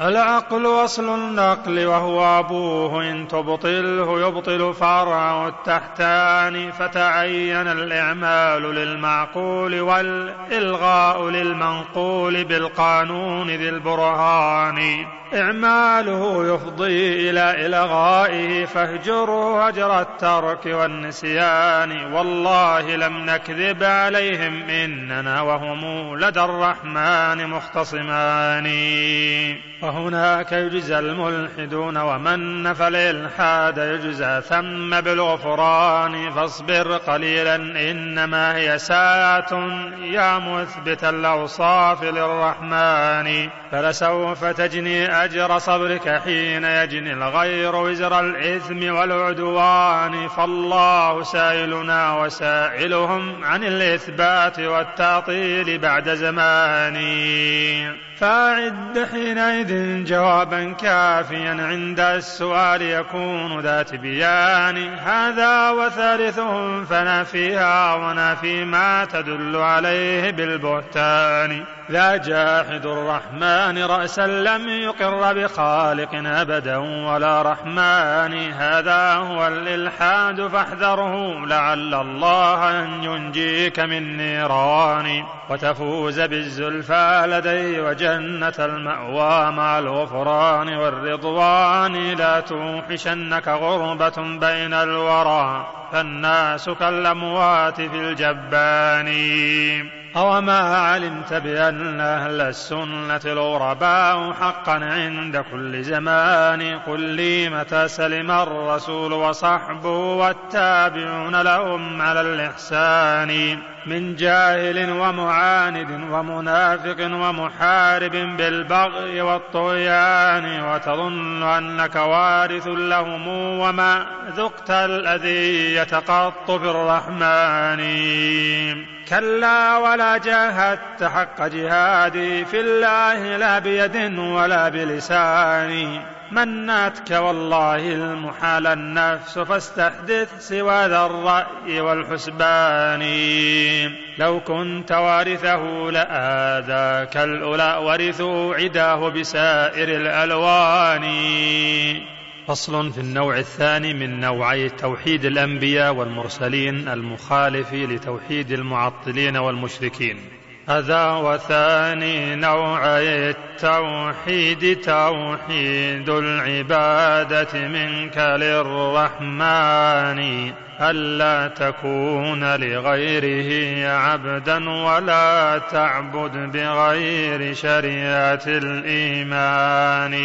العقل أصل النقل وهو أبوه إن تبطله يبطل فرع التحتان فتعين الإعمال للمعقول والإلغاء للمنقول بالقانون ذي البرهان. إعماله يفضي إلى إلغائه فاهجروا هجر الترك والنسيان. والله لم نكذب عليهم إننا وهم لدى الرحمن مختصمان. وهناك يجزى الملحدون ومن نفى الإلحاد يجزى ثم بالغفران. فاصبر قليلا إنما هي ساعة يا مثبت الأوصاف للرحمن. فلسوف تجني أجر صبرك حين يجني الغير وزر الإثم والعدوان. فالله سائلنا وسائلهم عن الإثبات والتعطيل بعد زمان. فأعد حينئذ جوابا كافيا عند السؤال يكون ذا تبيان هذا وثالثهم فنافيها ونافي ما تدل عليه بالبهتان. ذا جاحد الرحمن رأسا لم يقر بخالق أبدا ولا رحمن. هذا هو الإلحاد فاحذره لعل الله أن ينجيك من نيران. وتفوز بالزلفى لدي وجنة المأوى مع الغفران والرضوان. لا توحشنك غربة بين الورى. فالناس كالأموات في الجبان. أوما علمت بأن أهل السنة الغرباء حقا عند كل زمان قل لي متى سلم الرسول وصحبه والتابعون لهم على الإحسان. من جاهل ومعاند ومنافق ومحارب بالبغي والطغيان وتظن أنك وارث لهم وما ذقت الأذية قط في الرحمن. كلا ولا جاهدت حق جهادي في الله لا بيد ولا بلسان. مناتك والله المحال النفس فاستحدث سوى ذا الرأي والحسبان. لو كنت وارثه لآذاك الأولى ورثوا عداه بسائر الألوان. فصل في النوع الثاني من نوعي توحيد الأنبياء والمرسلين المخالف لتوحيد المعطلين والمشركين. هذا وثاني نوعي التوحيد توحيد العبادة منك للرحمن. ألا تكون لغيره عبدا ولا تعبد بغير شريعة الإيمان؟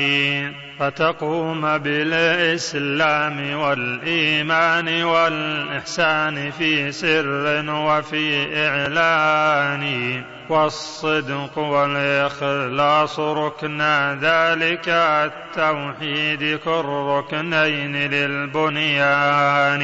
فتقوم بالإسلام والإيمان والإحسان في سر وفي إعلان. والصدق والإخلاص ركنا ذلك التوحيد كالركنين للبنيان.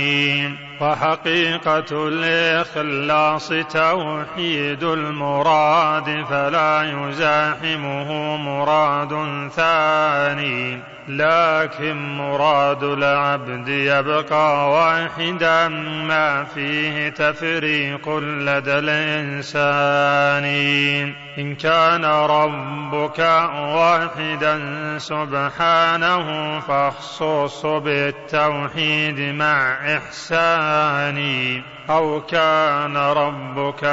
وحقيقة الإخلاص توحيد المراد فلا يزاحمه مراد ثاني لكن مراد العبد يبقى واحدا ما فيه تفريق لدى الإنسان. إن كان ربك واحدا سبحانه فاخصص بالتوحيد مع إحساني أو كان ربك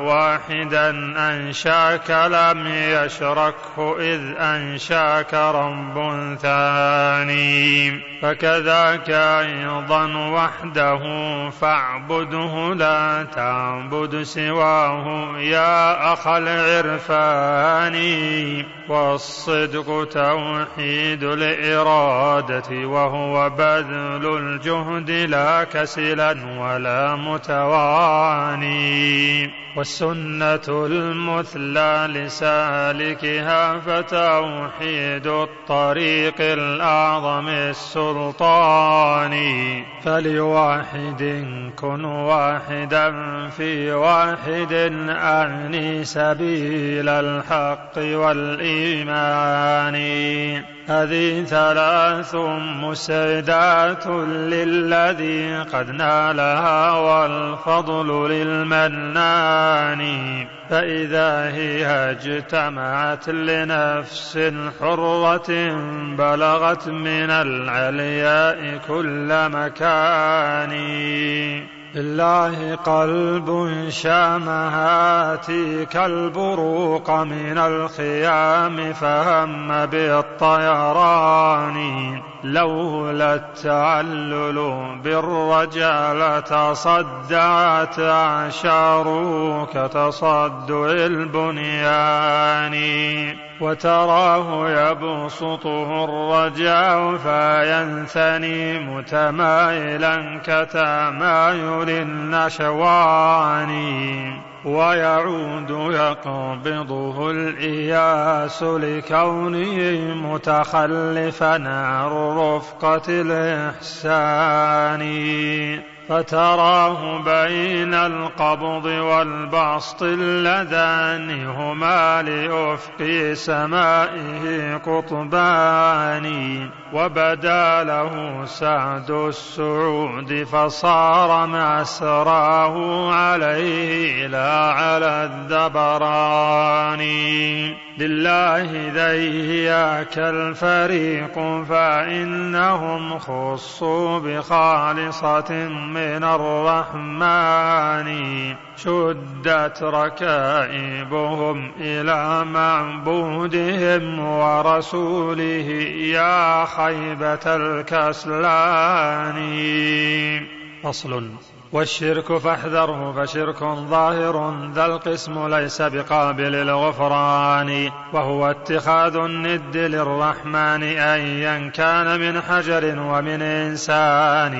واحدا أنشاك لم يشركه إذ أنشاك رب ثاني. فكذاك أيضا وحده فاعبده لا تعبد سواه يا أخ العرفان. والصدق توحيد الإرادة وهو بذل الجهد لا كسلا ولا متواني والسنة المثلى لسالكها فتوحيد الطريق الأعظم السلطان. فلواحد كن واحدا في واحد أعني سبيل الحق والإيمان. هذه ثلاث مسعدات للذي قد نالها والفضل للمنان. فإذا هي اجتمعت لنفس حرة بلغت من العلياء كل مكان. لله قلب شامهاتي كالبروق من الخيام فهم بالطيران. لولا التعلل بالرجا لتصدعت أعشاره كتصدع البنيان. وتراه يبسطه الرجاء فينثني متمايلا كتمايل النشوان. ويعود يقبضه الإياس لكونه متخلفا عن رفقة الإحسان. فتراه بين القبض والبسط اللذان هما لأفق سمائه قطبان. وبدا له سعد السعود فصار مسراه عليه لا على الدبران لله ذياك الفريق فإنهم خصوا بخالصة من الرحمن شدت ركائبهم إلى معبودهم ورسوله يا خيبة الكسلان. فصل. والشرك فاحذره فشرك ظاهر ذا القسم ليس بقابل الغفران. وهو اتخاذ الند للرحمن أيا كان من حجر ومن إنسان.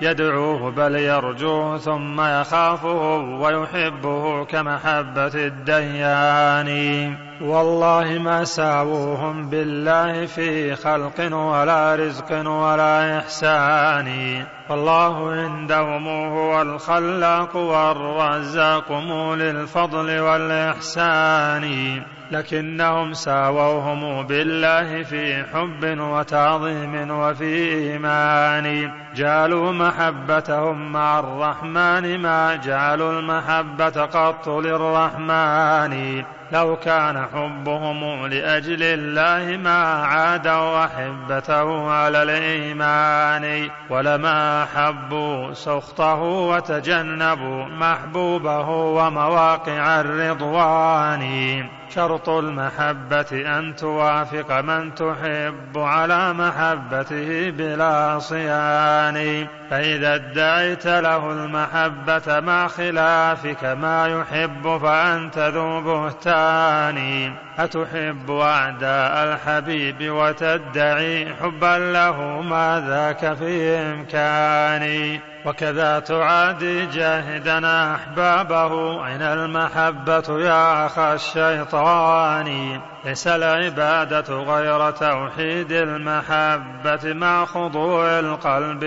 يدعوه بل يرجوه ثم يخافه ويحبه كمحبة الديان. والله ما ساووهم بالله في خلق ولا رزق ولا إحسان. والله عندهم هو الخلاق والرزاق مولي الفضل والإحسان. لكنهم ساووهم بالله في حب وتعظيم وفي إيمان. جعلوا محبتهم مع الرحمن ما جعلوا المحبة قط للرحمن. لو كان حبهم لأجل الله ما عادوا أحبته على الإيمان. ولما حبوا سخطه وتجنبوا محبوبه ومواقع الرضوان. شرط المحبة أن توافق من تحب على محبته بلا صيان فإذا ادعيت له المحبة مع خلافك ما يحب فأنت ذو بهتان. أتحب أعداء الحبيب وتدعي حبا له ما ذاك في إمكاني وكذا تعادي جاهدنا أحبابه أين المحبة يا أخا الشيطان. ليس العبادة غير توحيد المحبة مع خضوع القلب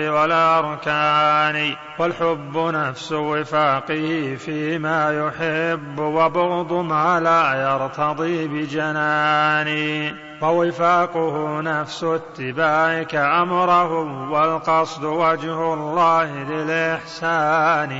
والأركان والحب نفس وفاقه فيما يحب وبغض ما لا يرتضي بجنان. ووفاقه نفس اتباعك أمره والقصد وجه الله للإحسان.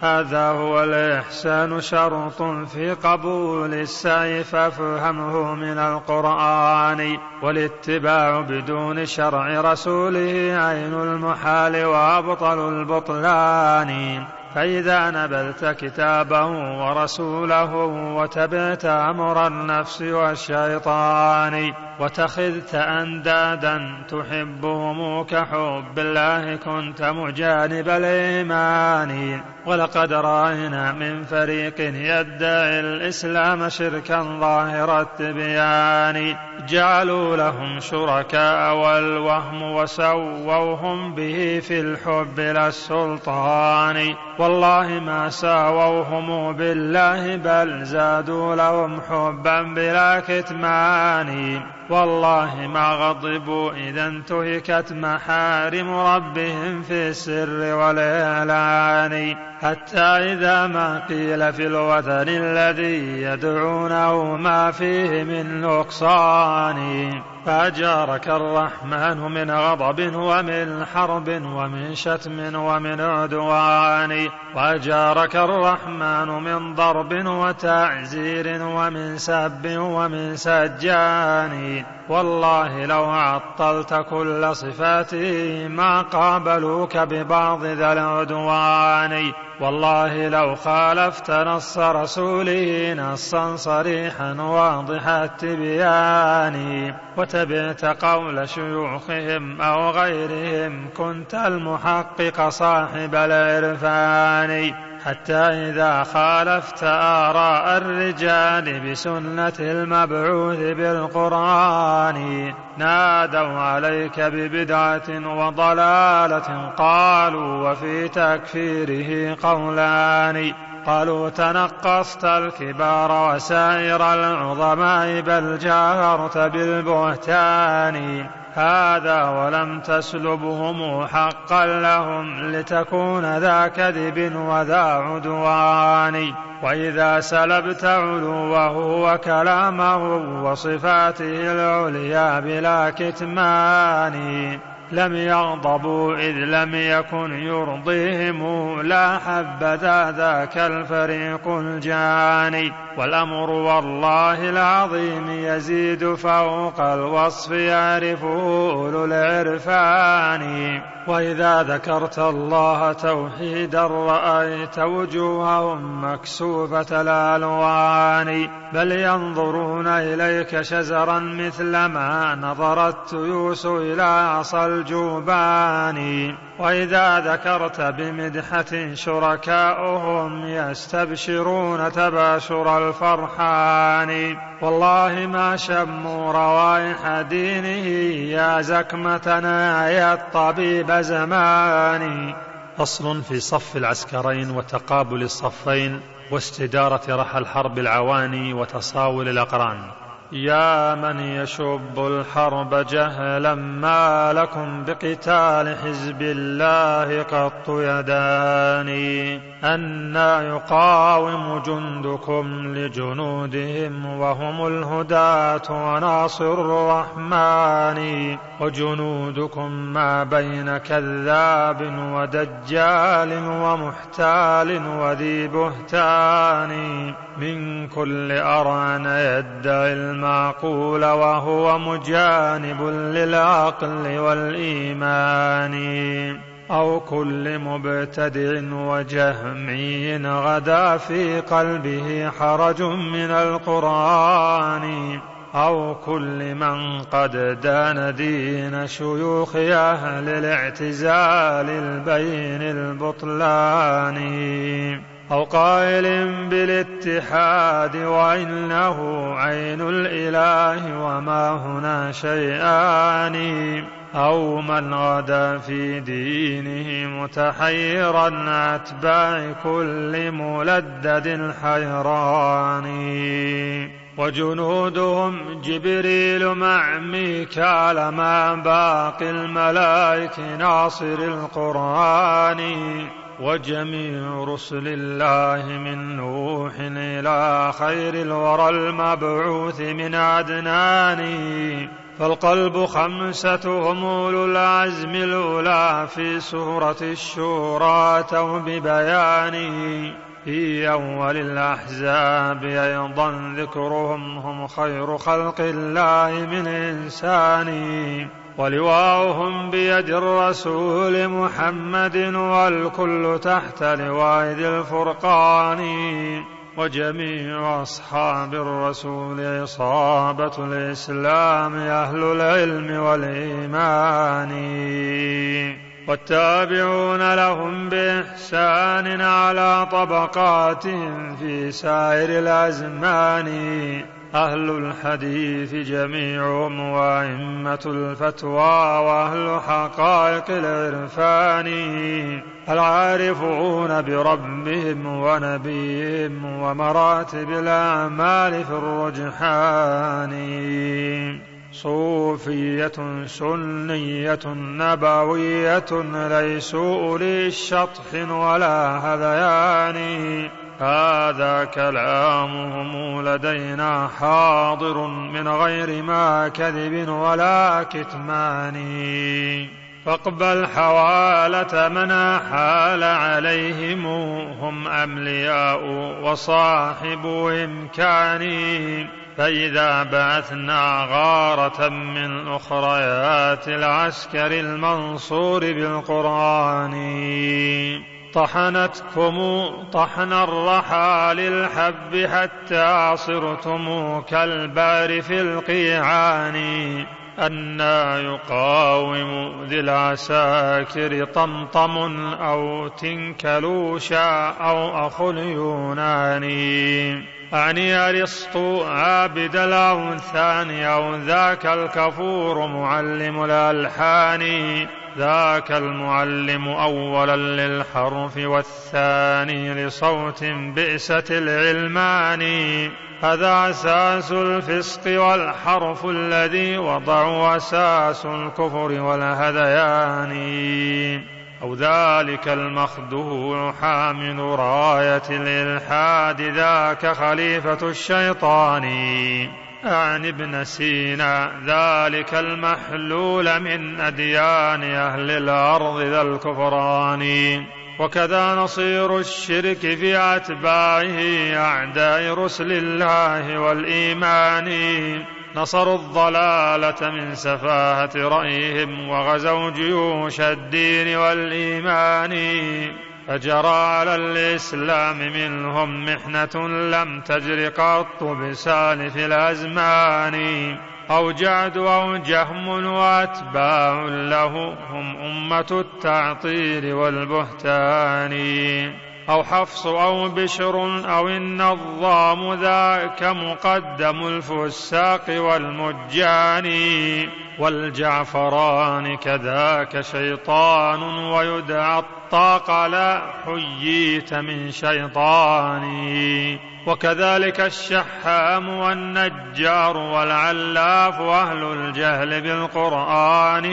هذا هو الإحسان شرط في قبول السعي فافهمه من القرآن. والاتباع بدون شرع رسوله عين المحال وأبطل البطلان. فإذا نبذت كتابه ورسوله وتبعت أمر النفس والشيطان وتخذت أندادا تحبهم كحب الله كنت مجانب الإيمان. ولقد رأينا من فريق يدعي الإسلام شركا ظاهر التبيان. جعلوا لهم شركاء والوهم وسووهم به في الحب للسلطان والله ما ساووهم بالله بل زادوا لهم حبا بلا كتمان. والله ما غضبوا إذا انتهكت محارم ربهم في السر والإعلان. حتى إذا ما قيل في الوثن الذي يدعونه ما فيه من نقصان فأجارك الرحمن من غضب ومن حرب ومن شتم ومن عدوان وأجارك الرحمن من ضرب وتعزير ومن سب ومن سجان. والله لو عطلت كل صفاته ما قابلوك ببعض ذا العدوان. والله لو خالفت نص رسوله نصا صريحا واضح التبيان. وتبعت قول شيوخهم أو غيرهم كنت المحقق صاحب العرفان. حتى إذا خالفت آراء الرجال بسنة المبعوث بالقرآن نادوا عليك ببدعة وضلالة قالوا وفي تكفيره قولان. قالوا تنقصت الكبار وسائر العظماء بل جاهرت بالبهتان. هذا ولم تسلبهم حقا لهم لتكون ذا كذب وذا عدوان. وإذا سلبت علوه وكلامه وصفاته العليا بلا كتمان. لم يغضبوا إذ لم يكن يرضيهم لا حبذا ذاك الفريق الجاني. والأمر والله العظيم يزيد فوق الوصف يعرفه أولو العرفان. وإذا ذكرت الله توحيدا رأيت وجوههم مكسوفة الألوان. بل ينظرون إليك شزرا مثل ما نظرت يوس إلى عصا الجوبان وإذا ذكرت بمدحة شركاؤهم يستبشرون تباشر الفرحان. والله ما شموا روائح دينه يا زكمتنا يا الطبيب زماني فصل في صف العسكرين وتقابل الصفين واستدارة رحى الحرب العواني وتصاول الأقران. يا من يشب الحرب جهلا ما لكم بقتال حزب الله قط يداني أنا يقاوم جندكم لجنودهم وهم الهداة وناصر الرحمن وجنودكم ما بين كذاب ودجال ومحتال وذي بهتان من كل أران يدعي المعقول وهو مجانب للعقل والإيمان. أو كل مبتدع وجهمي غدا في قلبه حرج من القرآن. أو كل من قد دان دين شيوخ أهل الاعتزال البين البطلان. أو قائل بالاتحاد وإنه عين الإله وما هنا شيئان أو من غدا في دينه متحيرا أتباع كل ملدد حيران. وجنودهم جبريل مع ميكال مع باقي الملائك ناصر القرآن. وجميع رسل الله من نوح إلى خير الورى المبعوث من عدنان. فالقلب خمسة هم أولو العزم الأولى في سورة الشورى تو ببيانه في أول الأحزاب أيضا ذكرهم هم خير خلق الله من إنسان. ولواؤهم بيد الرسول محمد والكل تحت لواء ذي الفرقان. وجميع أصحاب الرسول إصابة الإسلام أهل العلم والإيمان. والتابعون لهم بإحسان على طبقاتهم في سائر الأزمان. أهل الحديث جميعهم وأئمة الفتوى وأهل حقائق العرفان العارفون بربهم ونبيهم ومراتب الأعمال في الرجحان. صوفية سنية نبوية ليسوا أولي الشطح ولا هذيان. هذا كلامهم لدينا حاضر من غير ما كذب ولا كتمان. فاقبل حوالة من أحال عليهم هم أملياء وصاحب إمكان. فإذا بعثنا غارة من أخريات العسكر المنصور بالقرآن. طحنتكم طحن الرحى للحب حتى صرتم كالبار في القيعان أنا يقاوم ذي العساكر طمطم أو تنكلوشا أو أخو اليوناني. أعني أرسطو عابد الأوثان أو ذاك الكفور معلم الألحان. ذاك المعلم أولا للحرف والثاني لصوت بئست العلمان. هذا أساس الفسق والحرف الذي وضعوا أساس الكفر والهذيان. أو ذلك المخدوع حامل راية الإلحاد ذاك خليفة الشيطان. عن ابن سينا ذلك المحلول من أديان أهل الأرض ذا الكفران. وكذا نصير الشرك في أتباعه أعداء رسل الله والإيمان. نصروا الضلالة من سفاهة رأيهم وغزوا جيوش الدين والإيمان. فجرى على الإسلام منهم محنة لم تجر قط بسالف الأزمان. أو جعد أو جهم وأتباع له هم أمة التعطيل والبهتان. أو حفص أو بشر أو النظام ذاك مقدم الفساق والمجان والجعفران كذاك شيطان ويدعى الطاق لا حييت من شيطان وكذلك الشحام والنجار والعلاف أهل الجهل بالقرآن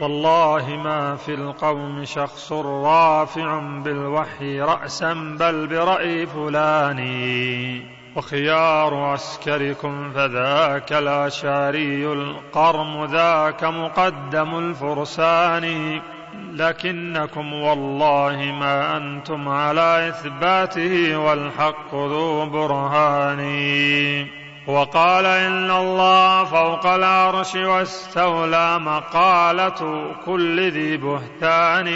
والله ما في القوم شخص رافع بالوحي رأسا بل برأي فلان. وخيار عسكركم فذاك الأشعري القرم ذاك مقدم الفرسان. لكنكم والله ما أنتم على إثباته والحق ذو برهان. وقال إن الله فوق العرش واستولى مقالة كل ذي بهتان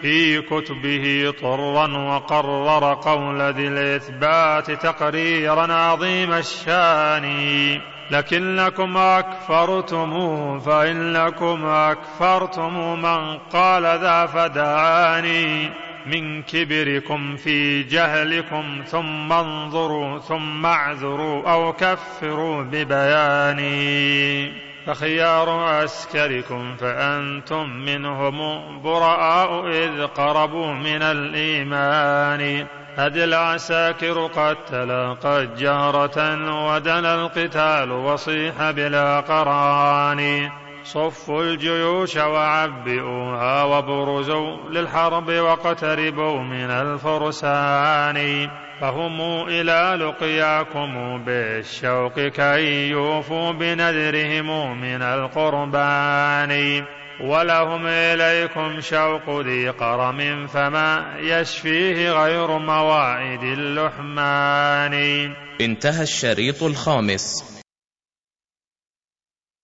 في كتبه طرا وقرر قول ذي الإثبات تقريرا عظيم الشان. لكنكم أكفرتم فإنكم أكفرتم من قال ذا فدعاني. من كبركم في جهلكم ثم انظروا ثم اعذروا أو كفروا ببياني. فخيار عسكركم فأنتم منهم براء إذ قربوا من الإيمان. أد العساكر قد تلاقت جارة ودنا القتال وصيح بلا قران. صفوا الجيوش وعبئوها وبرزوا للحرب واقتربوا من الفرسان. فهم إلى لقياكم بالشوق كي يوفوا بنذرهم من القربان. ولهم إليكم شوق ذي قرم فما يشفيه غير مواعيد اللحمان. انتهى الشريط الخامس.